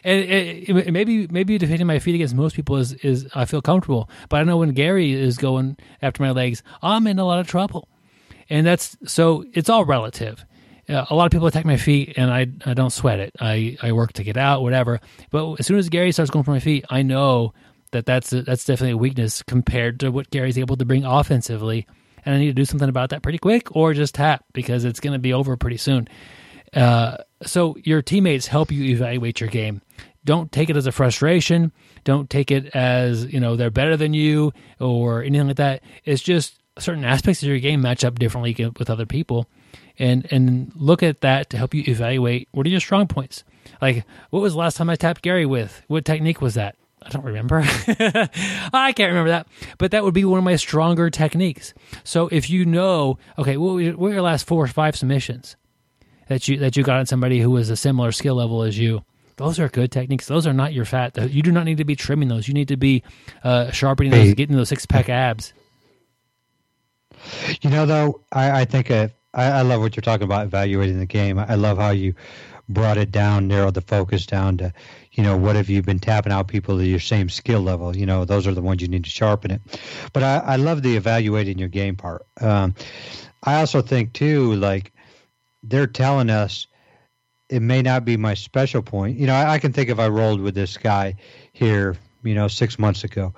it, it, maybe maybe defending my feet against most people is is I feel comfortable, but I know when Gary is going after my legs, I'm in a lot of trouble, and that's so it's all relative. Uh, a lot of people attack my feet, and I I don't sweat it. I I work to get out, whatever. But as soon as Gary starts going for my feet, I know that that's a, that's definitely a weakness compared to what Gary's able to bring offensively. And I need to do something about that pretty quick, or just tap because it's going to be over pretty soon. Uh, so your teammates help you evaluate your game. Don't take it as a frustration. Don't take it as you know they're better than you or anything like that. It's just certain aspects of your game match up differently with other people, and and look at that to help you evaluate what are your strong points. Like what was the last time I tapped Gary with? What technique was that? I don't remember. [LAUGHS] I can't remember that. But that would be one of my stronger techniques. So if you know, okay, what were your last four or five submissions that you that you got on somebody who was a similar skill level as you? Those are good techniques. Those are not your fat. You do not need to be trimming those. You need to be uh, sharpening those, getting those six pack abs. You know, though, I, I think uh, I, I love what you're talking about evaluating the game. I love how you brought it down, narrowed the focus down to, you know, what have you been tapping out people to your same skill level? You know, those are the ones you need to sharpen it. But I, I love the evaluating your game part. Um, I also think too, like they're telling us it may not be my special point. You know, I, I can think if I rolled with this guy here, you know, six months ago,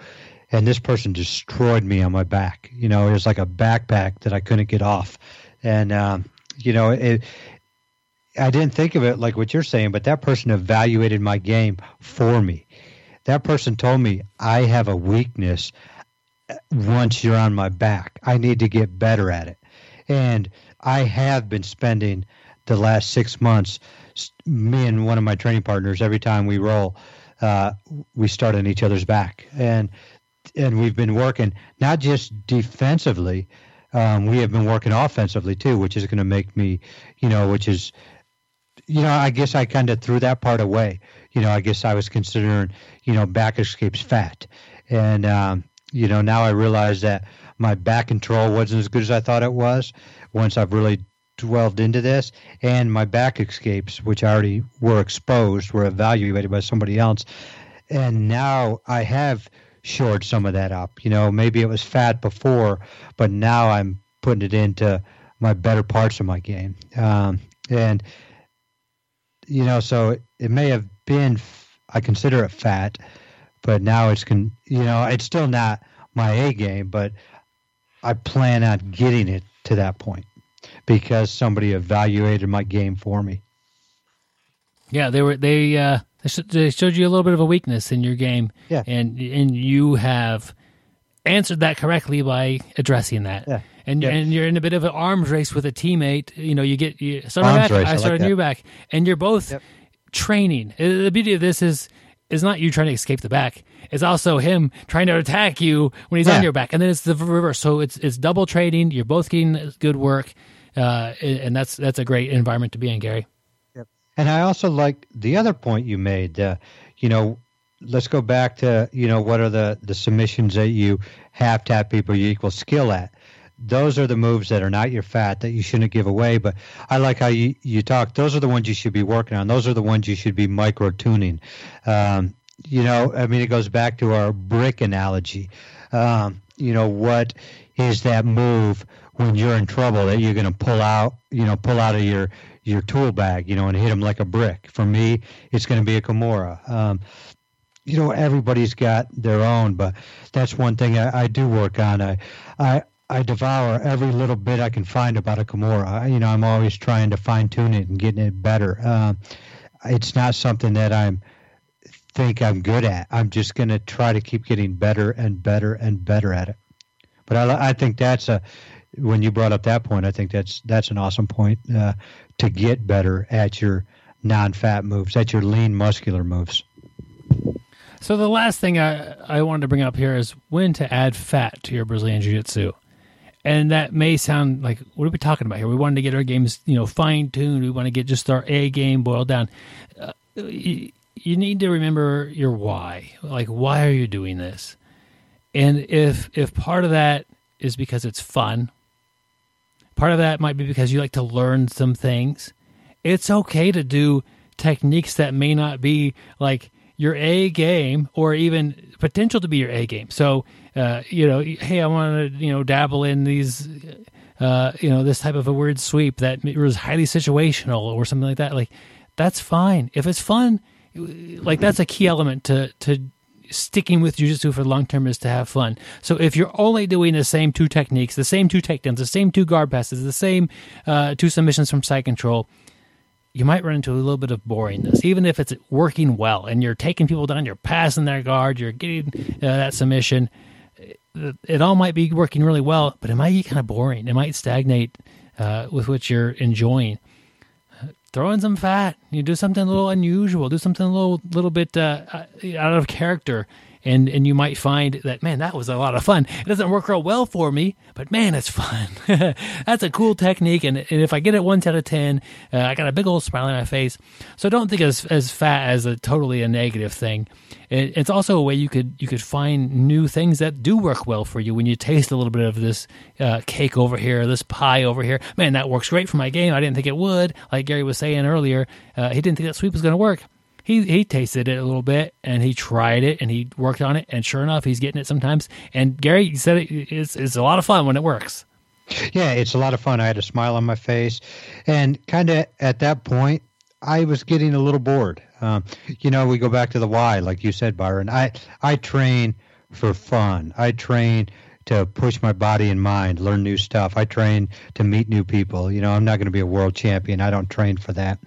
and this person destroyed me on my back. You know, it was like a backpack that I couldn't get off, and um, you know, it I didn't think of it like what you're saying, but that person evaluated my game for me. That person told me I have a weakness once you're on my back. I need to get better at it. And I have been spending the last six months me and one of my training partners, every time we roll, uh, we start on each other's back, and and we've been working not just defensively, um, we have been working offensively too, which is going to make me, you know, which is, you know, I guess I kind of threw that part away. You know, I guess I was considering, you know, back escapes fat, and um, you know now I realize that my back control wasn't as good as I thought it was. Once I've really dwelled into this, and my back escapes, which I already were exposed, were evaluated by somebody else, and now I have shored some of that up. You know, maybe it was fat before, but now I'm putting it into my better parts of my game, um, and you know, so it, it may have been I consider it fat, but now it's con you know it's still not my A game, but I plan on getting it to that point because somebody evaluated my game for me. Yeah, they were they uh, they showed you a little bit of a weakness in your game, yeah, and and you have answered that correctly by addressing that. Yeah. And Yeah. and you're in a bit of an arms race with a teammate. You know, you get you start Arms back, race, I start like on your back, and you're both Yep. training. Uh, The beauty of this is is not you trying to escape the back. It's also him trying to attack you when he's on your back, and then it's the reverse. So it's it's double training. You're both getting good work, uh, and that's that's a great environment to be in, Gary. And I also like the other point you made. Uh, you know, let's go back to you know what are the the submissions that you half tap people you equal skill at. Those are the moves that are not your fat that you shouldn't give away. But I like how you you talk. Those are the ones you should be working on. Those are the ones you should be micro tuning. Um, you know, I mean, it goes back to our brick analogy. Um, you know, what is that move when you're in trouble that you're going to pull out? You know, pull out of your your tool bag, you know, and hit them like a brick. For me, it's going to be a Kimura. Um, you know, everybody's got their own, but that's one thing I, I do work on. I, I, I devour every little bit I can find about a Kimura. You know, I'm always trying to fine tune it and getting it better. Um, it's not something that I'm think I'm good at. I'm just going to try to keep getting better and better and better at it. But I, I think that's a when you brought up that point. I think that's that's an awesome point uh, to get better at your non-fat moves, at your lean muscular moves. So the last thing I, I wanted to bring up here is when to add fat to your Brazilian Jiu-Jitsu. And that may sound like what are we talking about here? We wanted to get our games, you know, fine tuned. We want to get just our A game boiled down. Uh, you, you need to remember your why. Like, why are you doing this? And if if part of that is because it's fun, part of that might be because you like to learn some things. It's okay to do techniques that may not be like your A game or even potential to be your A game. So, uh, you know, hey, I want to, you know, dabble in these, uh, you know, this type of a weird sweep that was highly situational or something like that. Like, that's fine. If it's fun, like that's a key element to, to sticking with jujitsu for the long term is to have fun. So if you're only doing the same two techniques, the same two takedowns, the same two guard passes, the same uh, two submissions from side control, you might run into a little bit of boringness, even if it's working well and you're taking people down, you're passing their guard, you're getting uh, that submission. It, it all might be working really well, but it might get kind of boring. It might stagnate uh, with what you're enjoying. Throw in some fat. You do something a little unusual. Do something a little little bit uh, out of character, and and you might find that man, that was a lot of fun. It doesn't work real well for me, but man, it's fun. [LAUGHS] That's a cool technique, and, and if I get it one out of ten, uh, I got a big old smile on my face. So don't think as as fat as a totally a negative thing. It, it's also a way you could you could find new things that do work well for you when you taste a little bit of this uh, cake over here, this pie over here. Man, that works great for my game. I didn't think it would. Like Gary was saying earlier, uh, he didn't think that sweep was going to work he he tasted it a little bit and he tried it and he worked on it and sure enough he's getting it sometimes and Gary said it, it's it's a lot of fun when it works. Yeah, it's a lot of fun. I had a smile on my face, and kind of at that point, I was getting a little bored. Um, you know, we go back to the why, like you said, Byron. I I train for fun. I train to push my body and mind, learn new stuff. I train to meet new people. You know, I'm not going to be a world champion. I don't train for that.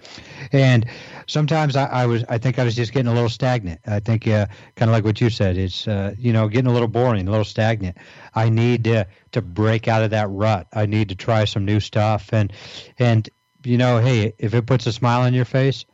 And sometimes I, I was, I think I was just getting a little stagnant. I think, uh, kind of like what you said, it's, uh, you know, getting a little boring, a little stagnant. I need to to break out of that rut. I need to try some new stuff. And and you know, hey, if it puts a smile on your face,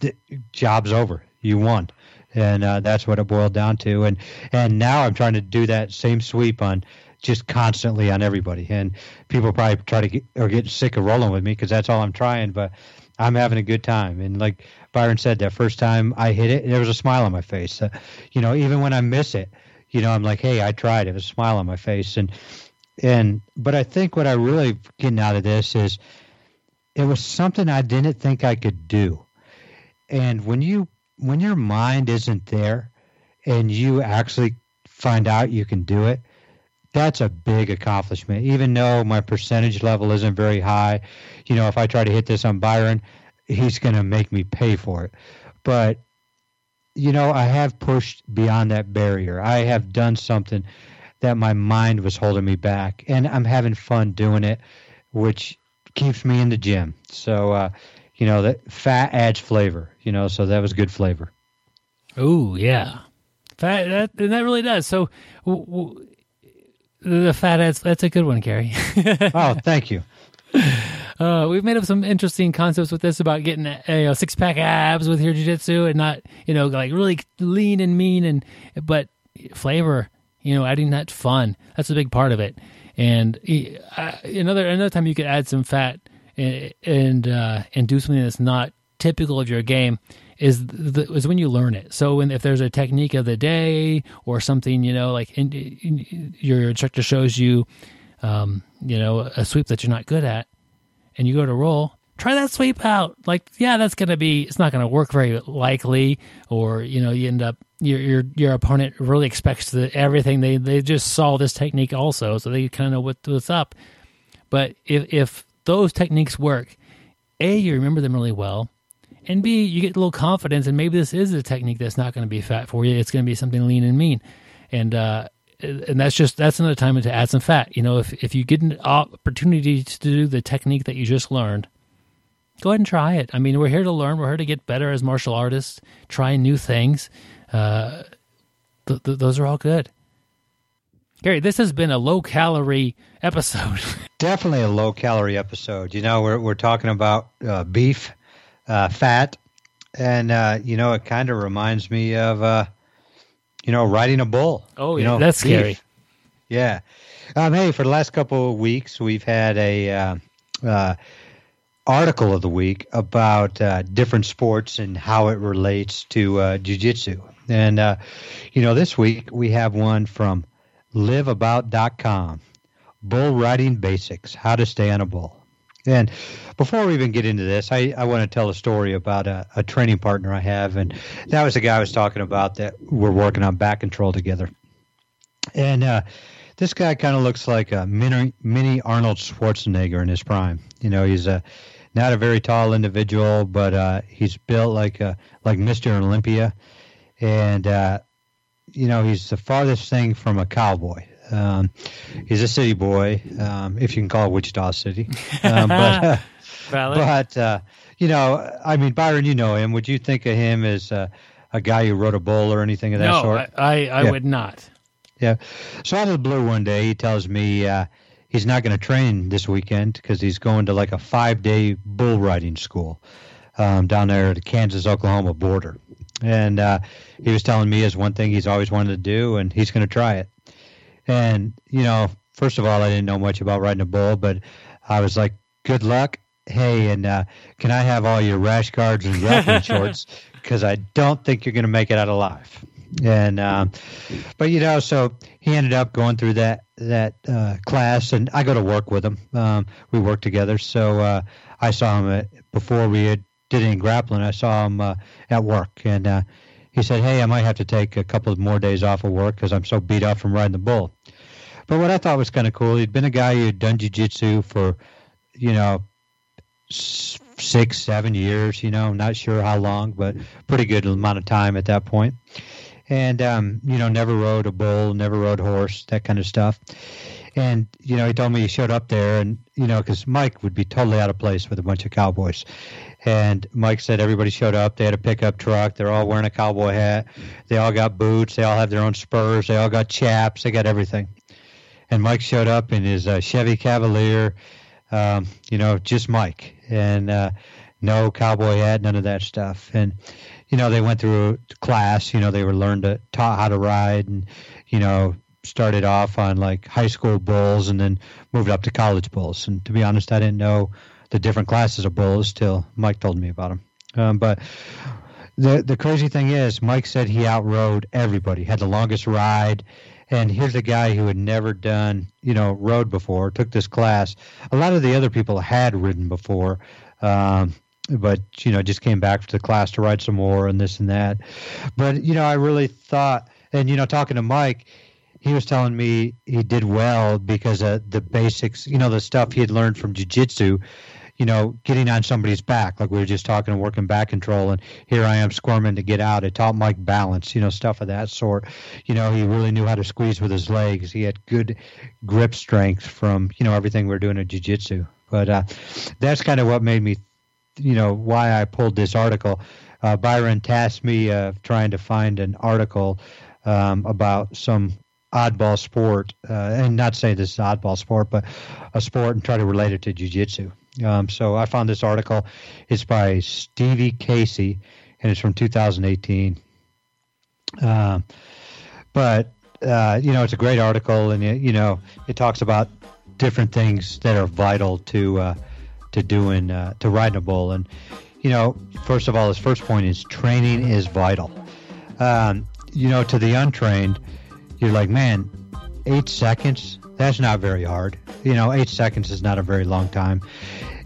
the job's over. You won, and uh, that's what it boiled down to. And and now I'm trying to do that same sweep on just constantly on everybody. And people probably try to get or get sick of rolling with me because that's all I'm trying. But I'm having a good time. And like Byron said, that first time I hit it, there was a smile on my face. Uh, you know, even when I miss it, you know, I'm like, hey, I tried. It was a smile on my face. And and but I think what I really getting out of this is it was something I didn't think I could do. And when you when your mind isn't there and you actually find out you can do it, that's a big accomplishment. Even though my percentage level isn't very high, you know, if I try to hit this on Byron, he's going to make me pay for it. But you know, I have pushed beyond that barrier. I have done something that my mind was holding me back, and I'm having fun doing it, which keeps me in the gym. So, uh, you know, that fat adds flavor. You know, so that was good flavor. Oh yeah, fat that and that really does. So, w- w- the fat adds. That's a good one, Gary. [LAUGHS] oh, thank you. Uh, we've made up some interesting concepts with this about getting uh, you know, six pack abs with your jiu-jitsu and not you know like really lean and mean and but flavor you know adding that fun that's a big part of it and uh, another another time you could add some fat and and, uh, and do something that's not typical of your game is the, is when you learn it. So when, if there's a technique of the day or something, you know, like in, in, your instructor shows you, um, you know, a sweep that you're not good at, and you go to roll, try that sweep out. Like, yeah, that's gonna be, it's not gonna work very likely, or you know, you end up your your your opponent really expects the everything. They they just saw this technique also, so they kind of know what, what's up. But if if those techniques work, a you remember them really well and B, you get a little confidence, and maybe this is a technique that's not going to be fat for you. It's going to be something lean and mean, and uh, and that's just that's another time to add some fat. You know, if if you get an opportunity to do the technique that you just learned, go ahead and try it. I mean, we're here to learn. We're here to get better as martial artists, try new things. Uh, th- th- those are all good. Gary, this has been a low calorie episode. [LAUGHS] Definitely a low calorie episode. You know, we're we're talking about uh, beef uh, fat, and uh, you know it kind of reminds me of uh, you know riding a bull. Oh, you yeah, know, that's scary. Yeah. Um, hey, for the last couple of weeks, we've had a uh, uh, article of the week about uh, different sports and how it relates to uh, jujitsu. And uh, you know, this week we have one from liveabout.com. Bull riding basics: how to stay on a bull. And before we even get into this, I, I want to tell a story about a, a training partner I have. And that was the guy I was talking about that we're working on back control together. And uh, this guy kind of looks like a mini, mini Arnold Schwarzenegger in his prime. You know, he's a not a very tall individual, but uh, he's built like a, like Mr. Olympia. And, uh, you know, he's the farthest thing from a cowboy. Um, he's a city boy, um, if you can call it Wichita City. Um, [LAUGHS] but [LAUGHS] uh, but uh, you know, I mean, Byron, you know him. Would you think of him as uh, a guy who wrote a bull or anything of that no, sort? I I, I Yeah. would not. Yeah. So out of the blue one day, he tells me uh, he's not going to train this weekend because he's going to like a five day bull riding school um, down there at the Kansas Oklahoma border. And uh, he was telling me is one thing he's always wanted to do, and he's going to try it. And you know, first of all, I didn't know much about riding a bull, but I was like, "Good luck." Hey, and uh, can I have all your rash guards and grappling [LAUGHS] shorts? Because I don't think you're going to make it out alive. And um, but you know, so he ended up going through that that uh, class, and I go to work with him. Um, we work together, so uh, I saw him at, before we had, did any grappling. I saw him uh, at work, and uh, he said, "Hey, I might have to take a couple of more days off of work because I'm so beat up from riding the bull." But what I thought was kind of cool, he'd been a guy who'd done jujitsu for, you know, six, seven years. You know, not sure how long, but pretty good amount of time at that point. And um, you know, never rode a bull, never rode horse, that kind of stuff. And you know, he told me he showed up there, and you know, because Mike would be totally out of place with a bunch of cowboys. And Mike said everybody showed up. They had a pickup truck. They're all wearing a cowboy hat. They all got boots. They all have their own spurs. They all got chaps. They got everything. And Mike showed up in his uh, Chevy Cavalier, um, you know, just Mike. and uh, no cowboy hat, none of that stuff. And you know, they went through class. You know, they were learned to taught how to ride, and you know, started off on like high school bulls, and then moved up to college bulls. And to be honest, I didn't know the different classes of bulls till Mike told me about them. Um, but the the crazy thing is, Mike said he outrode everybody, had the longest ride. And here's a guy who had never done, you know, rode before, took this class. A lot of the other people had ridden before, um, but you know, just came back to the class to ride some more and this and that. But you know, I really thought, and you know, talking to Mike, he was telling me he did well because of the basics, you know, the stuff he had learned from jujitsu you know, getting on somebody's back, like we were just talking, working back control, and here I am squirming to get out. It taught Mike balance, you know, stuff of that sort. You know, he really knew how to squeeze with his legs. He had good grip strength from, you know, everything we are doing in jiu-jitsu. But uh, that's kind of what made me, you know, why I pulled this article. Uh, Byron tasked me uh, trying to find an article um, about some oddball sport, uh, and not say this is oddball sport, but a sport and try to relate it to jiu-jitsu. Um, so I found this article. It's by Stevie Casey, and it's from 2018. Uh, but uh, you know, it's a great article, and it, you know, it talks about different things that are vital to uh, to doing uh, to riding a bull. And you know, first of all, his first point is training is vital. Um, you know, to the untrained, you're like, man, eight seconds. That's not very hard. You know, eight seconds is not a very long time.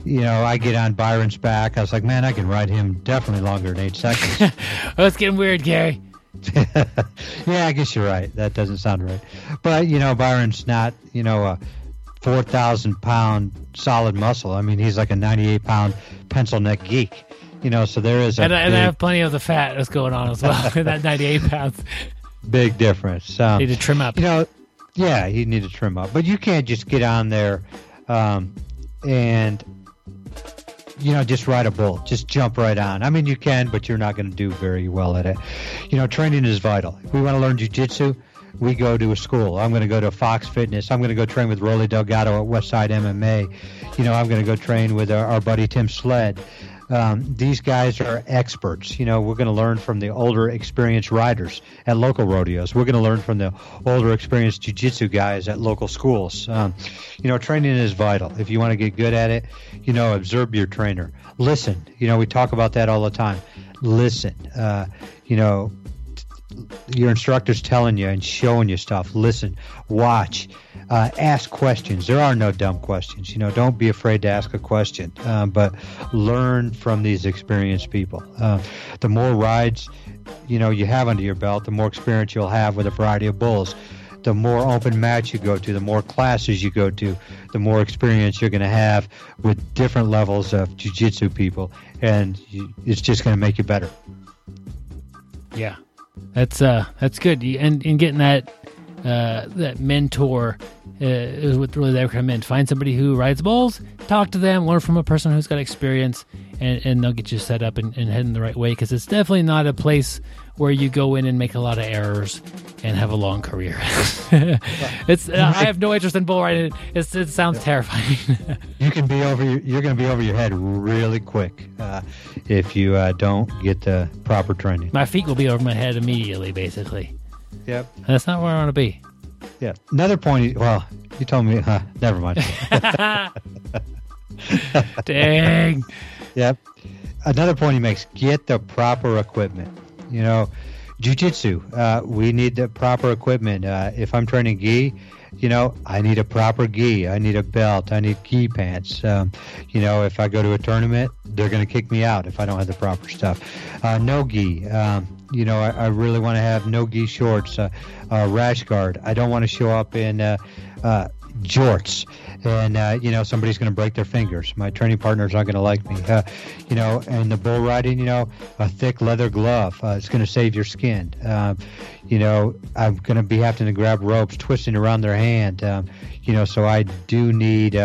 You know, I get on Byron's back. I was like, man, I can ride him definitely longer than eight seconds. [LAUGHS] oh, it's getting weird, Gary. [LAUGHS] yeah, I guess you're right. That doesn't sound right. But, you know, Byron's not, you know, a 4,000 pound solid muscle. I mean, he's like a 98 pound pencil neck geek. You know, so there is a. And, big, and I have plenty of the fat that's going on as well. [LAUGHS] that 98 pounds. Big difference. Um, need to trim up. You know, yeah, you need to trim up, but you can't just get on there um, and you know just ride a bull, just jump right on. I mean, you can, but you're not going to do very well at it. You know, training is vital. If we want to learn jujitsu, we go to a school. I'm going to go to Fox Fitness. I'm going to go train with Roli Delgado at Westside MMA. You know, I'm going to go train with our, our buddy Tim Sled. Um, these guys are experts. You know, we're going to learn from the older, experienced riders at local rodeos. We're going to learn from the older, experienced jiu-jitsu guys at local schools. Um, you know, training is vital. If you want to get good at it, you know, observe your trainer. Listen. You know, we talk about that all the time. Listen. Uh, you know, your instructor's telling you and showing you stuff. Listen, watch, uh, ask questions. There are no dumb questions. You know, don't be afraid to ask a question, um, but learn from these experienced people. Uh, the more rides, you know, you have under your belt, the more experience you'll have with a variety of bulls. The more open mats you go to, the more classes you go to, the more experience you're going to have with different levels of jiu-jitsu people, and you, it's just going to make you better. Yeah, that's uh that's good. And and getting that uh that mentor uh, is what really they recommend. Find somebody who rides bulls, talk to them, learn from a person who's got experience, and, and they'll get you set up and, and heading the right way. Because it's definitely not a place where you go in and make a lot of errors and have a long career. [LAUGHS] it's uh, I have no interest in bull riding. It's, it sounds terrifying. [LAUGHS] you can be over. Your, you're going to be over your head really quick uh, if you uh, don't get the proper training. My feet will be over my head immediately. Basically. Yep. That's not where I want to be. Yeah. Another point. Well, you told me. Uh, never mind. [LAUGHS] [LAUGHS] Dang. Yep. Another point he makes: get the proper equipment. You know, jujitsu. Uh, we need the proper equipment. Uh, if I'm training gi, you know, I need a proper gi. I need a belt. I need gi pants. Um, you know, if I go to a tournament, they're going to kick me out if I don't have the proper stuff. Uh, no gi. Um, you know, I, I really want to have no gi shorts, uh, uh, rash guard. I don't want to show up in uh, uh, jorts and uh, you know somebody's going to break their fingers. My training partner's not going to like me. Uh, you know, and the bull riding, you know, a thick leather glove. It's going to save your skin. Um, you know, I'm going to be having to grab ropes, twisting around their hand. Um, you know, so I do need.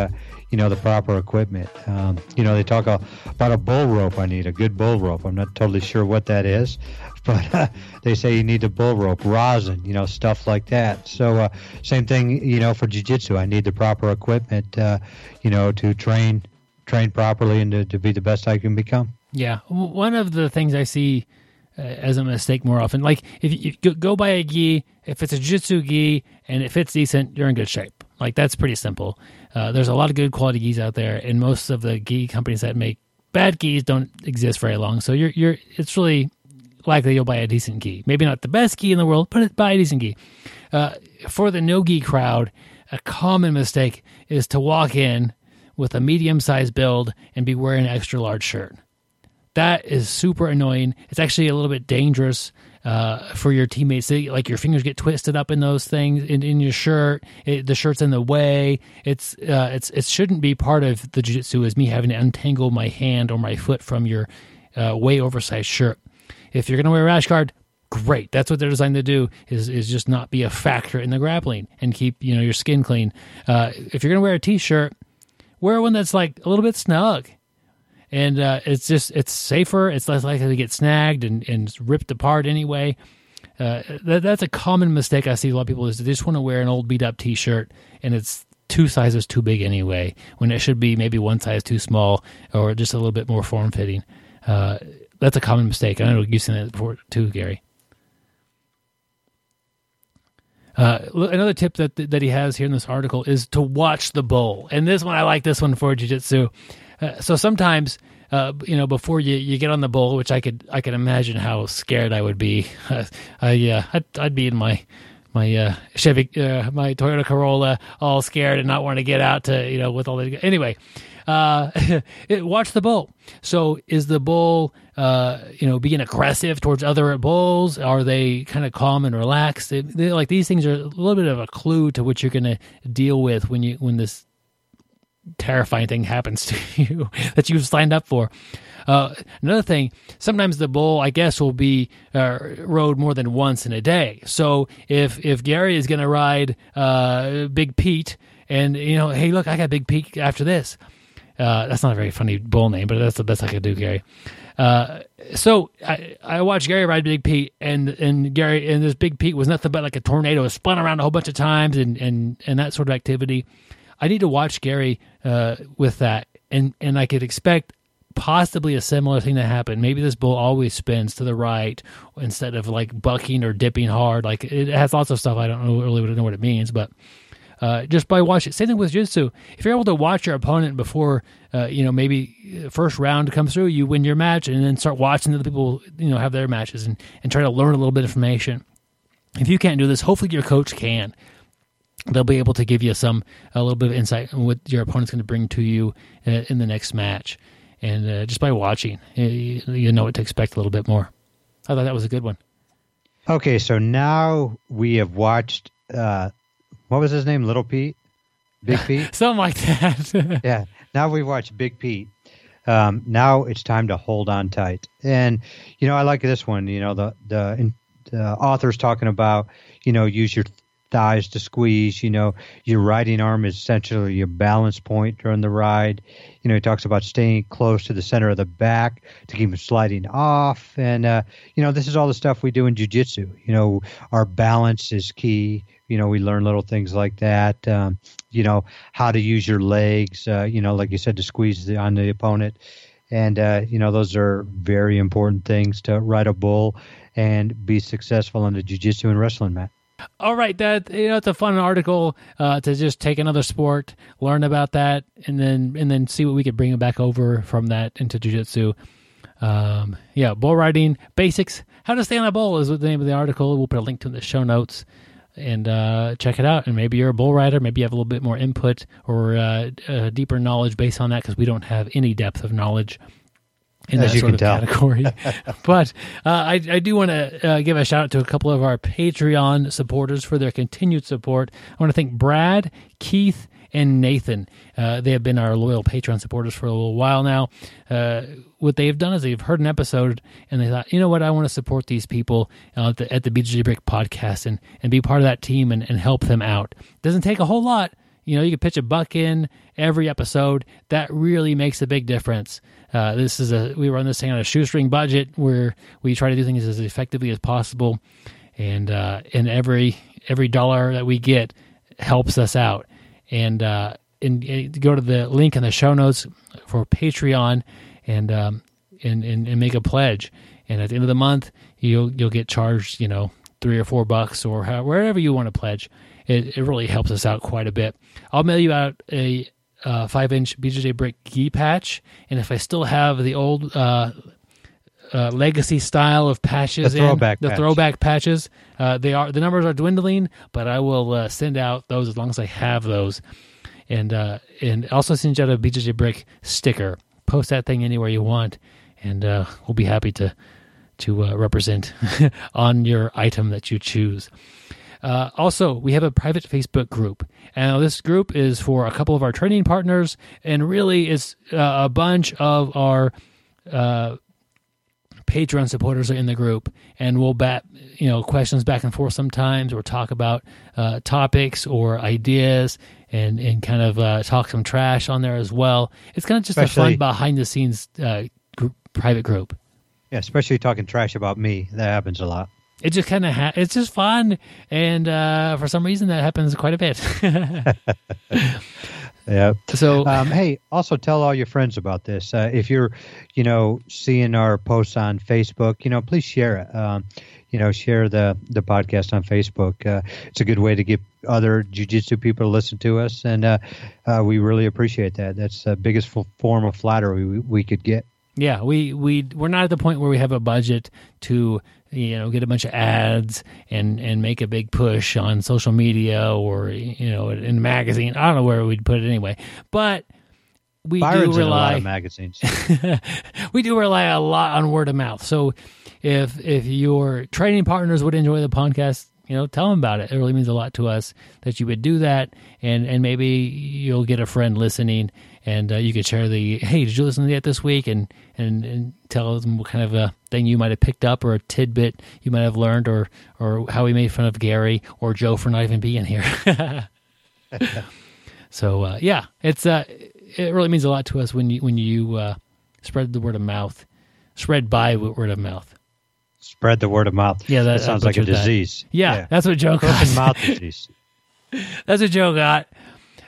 You know the proper equipment. Um, you know they talk about a bull rope. I need a good bull rope. I'm not totally sure what that is, [LAUGHS] but uh, they say you need the bull rope, rosin, you know, stuff like that. So uh, same thing, you know, for jiu-jitsu. I need the proper equipment, uh, you know, to train train properly and to, to be the best I can become. Yeah, one of the things I see uh, as a mistake more often, like if you go buy a gi, if it's a jiu-jitsu gi and it fits decent, you're in good shape. Like that's pretty simple. Uh, there's a lot of good quality gis out there, and most of the gi companies that make bad gis don't exist very long. So you're you're it's really likely you'll buy a decent gi. Maybe not the best gi in the world, but buy a decent gi. Uh, for the no gi crowd, a common mistake is to walk in with a medium sized build and be wearing an extra large shirt. That is super annoying. It's actually a little bit dangerous uh, for your teammates. like your fingers get twisted up in those things in, in your shirt. It, the shirt's in the way. It's uh, it's it shouldn't be part of the jiu-jitsu is me having to untangle my hand or my foot from your uh, way oversized shirt. If you're to wear a rash guard, great. That's what they're designed to do is is just not be a factor in the grappling and keep you know your skin clean. Uh, if you're to wear a t-shirt, wear one that's like a little bit snug. And uh, it's just it's safer. It's less likely to get snagged and, and ripped apart anyway. Uh, that, that's a common mistake I see a lot of people is they just want to wear an old beat up T-shirt and it's two sizes too big anyway when it should be maybe one size too small or just a little bit more form fitting. Uh, that's a common mistake. I know you've seen that before too, Gary. Uh, another tip that that he has here in this article is to watch the bowl. and this one I like this one for jiu-jitsu. Uh, so sometimes, uh, you know, before you, you get on the bowl, which I could I could imagine how scared I would be. [LAUGHS] Uh, yeah, I'd, I'd be in my my uh, Chevy, uh, my Toyota Corolla, all scared and not want to get out to you know with all the anyway. Uh, it, [LAUGHS] watch the bull. So is the bull, uh, you know, being aggressive towards other bulls? Are they kind of calm and relaxed? They, they, like these things are a little bit of a clue to what you're going to deal with when you when this terrifying thing happens [LAUGHS] to you that you've signed up for. Uh, another thing, sometimes the bull, I guess, will be uh, rode more than once in a day. So if if Gary is going to ride uh, Big Pete, and you know, hey, look, I got Big Pete after this. Uh, that's not a very funny bull name, but that's the best I could do, Gary. Uh, so I, I watched Gary ride Big Pete, and and Gary and this Big Pete was nothing but like a tornado. It spun around a whole bunch of times, and and and that sort of activity. I need to watch Gary uh, with that, and and I could expect possibly a similar thing to happen. Maybe this bull always spins to the right instead of like bucking or dipping hard. Like it has lots of stuff I don't know, really know what it means, but uh, just by watching. Same thing with jiu-jitsu. If you're able to watch your opponent before, uh, you know, maybe first round comes through, you win your match, and then start watching the people, you know, have their matches and, and try to learn a little bit of information. If you can't do this, hopefully your coach can. They'll be able to give you some a little bit of insight on what your opponent's going to bring to you uh, in the next match, and uh, just by watching, you, you know what to expect a little bit more. I thought that was a good one. Okay, so now we have watched uh, what was his name? Little Pete, Big [LAUGHS] Pete, something like that. [LAUGHS] yeah. Now we watch Big Pete. Um, now it's time to hold on tight. And you know, I like this one. You know, the the, the author's talking about you know use your thighs to squeeze. You know, your riding arm is essentially your balance point during the ride. You know, he talks about staying close to the center of the back to keep them sliding off. And, uh, you know, this is all the stuff we do in jujitsu. You know, our balance is key you know we learn little things like that um, you know how to use your legs uh, you know like you said to squeeze the, on the opponent and uh, you know those are very important things to ride a bull and be successful in the jiu-jitsu and wrestling match all right, that you know, it's a fun article uh, to just take another sport, learn about that, and then and then see what we could bring it back over from that into jujitsu. Um, yeah, bull riding basics. How to stay on a bull is the name of the article. We'll put a link to in the show notes and uh, check it out. And maybe you're a bull rider. Maybe you have a little bit more input or uh, uh, deeper knowledge based on that because we don't have any depth of knowledge in As that sort of tell. category. [LAUGHS] but uh, I, I, do want to uh, give a shout out to a couple of our Patreon supporters for their continued support. I want to thank Brad, Keith, and Nathan. Uh, they have been our loyal Patreon supporters for a little while now. Uh, what they've done is they've heard an episode and they thought, you know what, I want to support these people uh, at the, at the Brick podcast and, and be part of that team and, and help them out. Doesn't take a whole lot. You know, you can pitch a buck in every episode. That really makes a big difference. Uh, this is a we run this thing on a shoestring budget where we try to do things as effectively as possible, and uh, and every every dollar that we get helps us out. And uh, and, and go to the link in the show notes for Patreon and um, and, and and make a pledge. And at the end of the month, you'll you'll get charged, you know, three or four bucks or how, wherever you want to pledge. It, it really helps us out quite a bit. I'll mail you out a uh, five inch BJJ brick gi patch, and if I still have the old uh, uh, legacy style of patches, The throwback in, the patch. throwback patches, uh, they are the numbers are dwindling, but I will uh, send out those as long as I have those, and uh, and also send you out a BJJ brick sticker. Post that thing anywhere you want, and uh, we'll be happy to to uh, represent [LAUGHS] on your item that you choose. Uh, also, we have a private Facebook group, and this group is for a couple of our training partners, and really is uh, a bunch of our uh, Patreon supporters are in the group, and we'll bat you know questions back and forth sometimes, or talk about uh, topics or ideas, and and kind of uh, talk some trash on there as well. It's kind of just a fun behind the scenes uh, group, private group. Yeah, especially talking trash about me. That happens a lot. It just kind of ha- it's just fun and uh, for some reason that happens quite a bit [LAUGHS] Yeah. so Um, hey, also tell all your friends about this. Uh, if you're, you know, seeing our posts on Facebook, you know, please share it. Um, you know, share the the podcast on Facebook. Uh, it's a good way to get other jujitsu people to listen to us, and uh, uh, we really appreciate that. That's the biggest f- form of flattery we, we could get. yeah we we we're not at the point where we have a budget to you know get a bunch of ads and and make a big push on social media or you know in a magazine i don't know where we'd put it anyway but we Byron's do in a lot rely of magazines. [LAUGHS] we do rely a lot on word of mouth. So if if your training partners would enjoy the podcast, you know, tell them about it. It really means a lot to us that you would do that, and and maybe you'll get a friend listening, and uh, you could share the hey, did you listen to that this week, and and and tell them what kind of a thing you might have picked up or a tidbit you might have learned, or or how we made fun of Gary or Joe for not even being here. [LAUGHS] so uh, yeah, it's uh, it really means a lot to us when you when you uh, spread the word of mouth, spread by word of mouth. Spread the word of mouth. Yeah, that- that sounds like a that. disease. Yeah, that's what Joe got. mouth [LAUGHS] disease. That's what Joe got.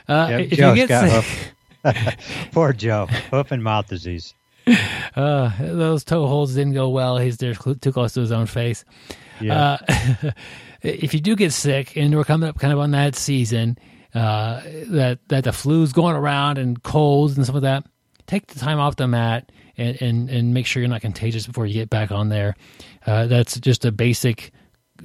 Uh, Yep, if Joe's you get got sick, [LAUGHS] Poor Joe. Hoof and mouth disease. uh, those toe holds didn't go well. He's there too close to his own face. Yeah. Uh, [LAUGHS] if you do get sick, and we're coming up kind of on that season, uh, that that the flu's going around and colds and stuff like that, take the time off the mat and, and, and make sure you're not contagious before you get back on there. Uh, that's just a basic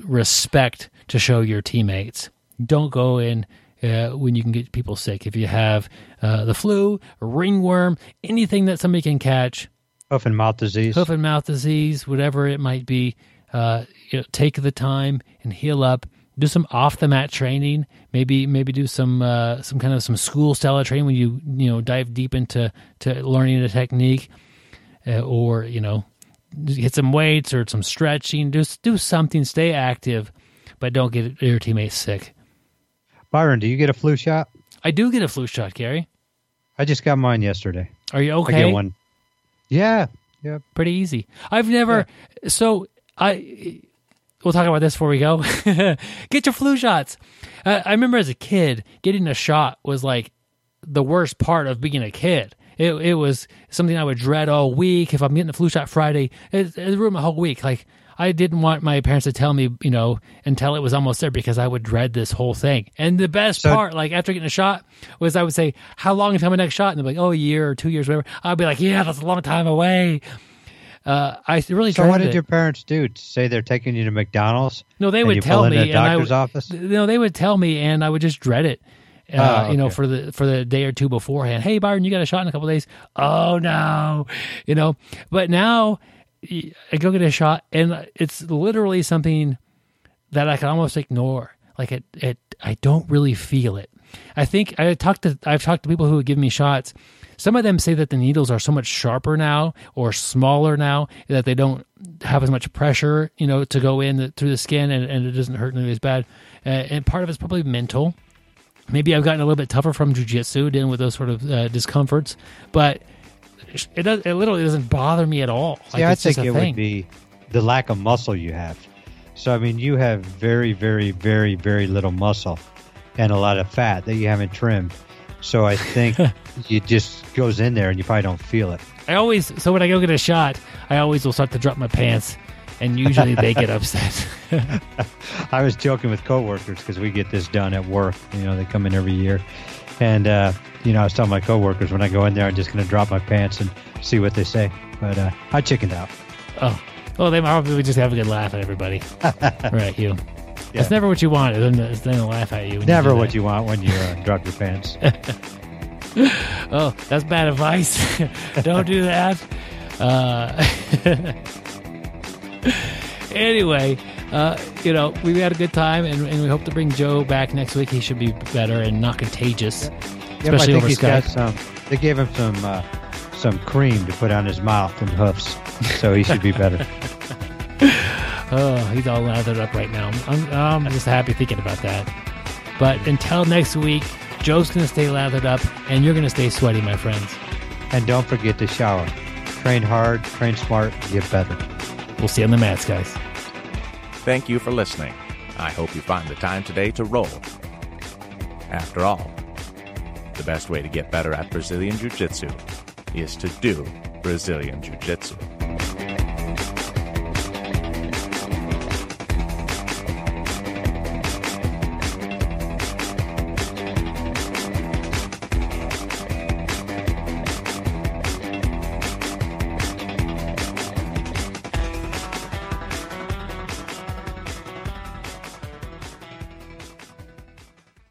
respect to show your teammates. Don't go in uh, when you can get people sick. If you have uh, the flu, ringworm, anything that somebody can catch, Hoof and mouth disease. hoof and mouth disease, whatever it might be, uh, you know, take the time and heal up. Do some off the mat training. Maybe maybe do some uh, some kind of some school style of training when you you know dive deep into to learning a technique, uh, or you know hit some weights or some stretching. Just do something. Stay active, but don't get your teammates sick. Byron, do you get a flu shot? I do get a flu shot, Gary. I just got mine yesterday. Are you okay? I get one. Yeah. Yeah. pretty easy. I've never so I we'll talk about this before we go. [LAUGHS] Get your flu shots. Uh, I remember as a kid getting a shot was like the worst part of being a kid. It it was something I would dread all week. If I'm getting a flu shot Friday, it, it ruined my whole week. Like I didn't want my parents to tell me, you know, until it was almost there because I would dread this whole thing. And the best So- part, like after getting a shot, was I would say, "How long until my next shot?" And they'd be like, "Oh, a year or two years, whatever." I'd be like, "Yeah, that's a long time away." Uh, I really So what did it. your parents do? Say they're taking you to McDonald's? No, they would tell me, the and I doctor's would, office? No, they would tell me, and I would just dread it. Uh, Oh, You know, for the for the day or two beforehand. Hey, Byron, you got a shot in a couple days. Oh no, you know. But now I go get a shot, and it's literally something that I can almost ignore. Like it, it, I don't really feel it. I think I talked to I've talked to people who have given me shots. Some of them say that the needles are so much sharper now or smaller now that they don't have as much pressure, you know, to go in the, through the skin and, and it doesn't hurt nearly as bad. Uh, and part of it's probably mental. Maybe I've gotten a little bit tougher from jujitsu, dealing with those sort of uh, discomforts, but it does. It literally doesn't bother me at all. Like, Yeah, I think it thing. would be the lack of muscle you have. So I mean, you have very, very, very, very little muscle and a lot of fat that you haven't trimmed. So I think [LAUGHS] it just goes in there and you probably don't feel it. I always so when I go get a shot, I always will start to drop my pants, and usually they get upset. [LAUGHS] I was joking with coworkers because we get this done at work. You know, they come in every year, and uh, you know, I was telling my coworkers when I go in there, I'm just going to drop my pants and see what they say. But uh, I chickened out. oh, well, they probably just have a good laugh at everybody, [LAUGHS] right? You. It's never what you want. It's then to laugh at you. Never do what you want when you uh, drop your pants. [LAUGHS] Oh, that's bad advice. [LAUGHS] Don't do that. Uh, anyway, uh, you know, we had a good time, and, and we hope to bring Joe back next week. He should be better and not contagious, Yeah, but I especially over he's got Skype. some. They gave him some uh, some cream to put on his mouth and hoofs, so he should be better. [LAUGHS] Oh, he's all lathered up right now. I'm, I'm just happy thinking about that. But until next week, Joe's going to stay lathered up, and you're going to stay sweaty, my friends. and don't forget to shower. Train hard, train smart, get better. We'll see you on the mats, guys. Thank you for listening. I hope you find the time today to roll. After all, the best way to get better at Brazilian Jiu Jitsu is to do Brazilian Jiu Jitsu.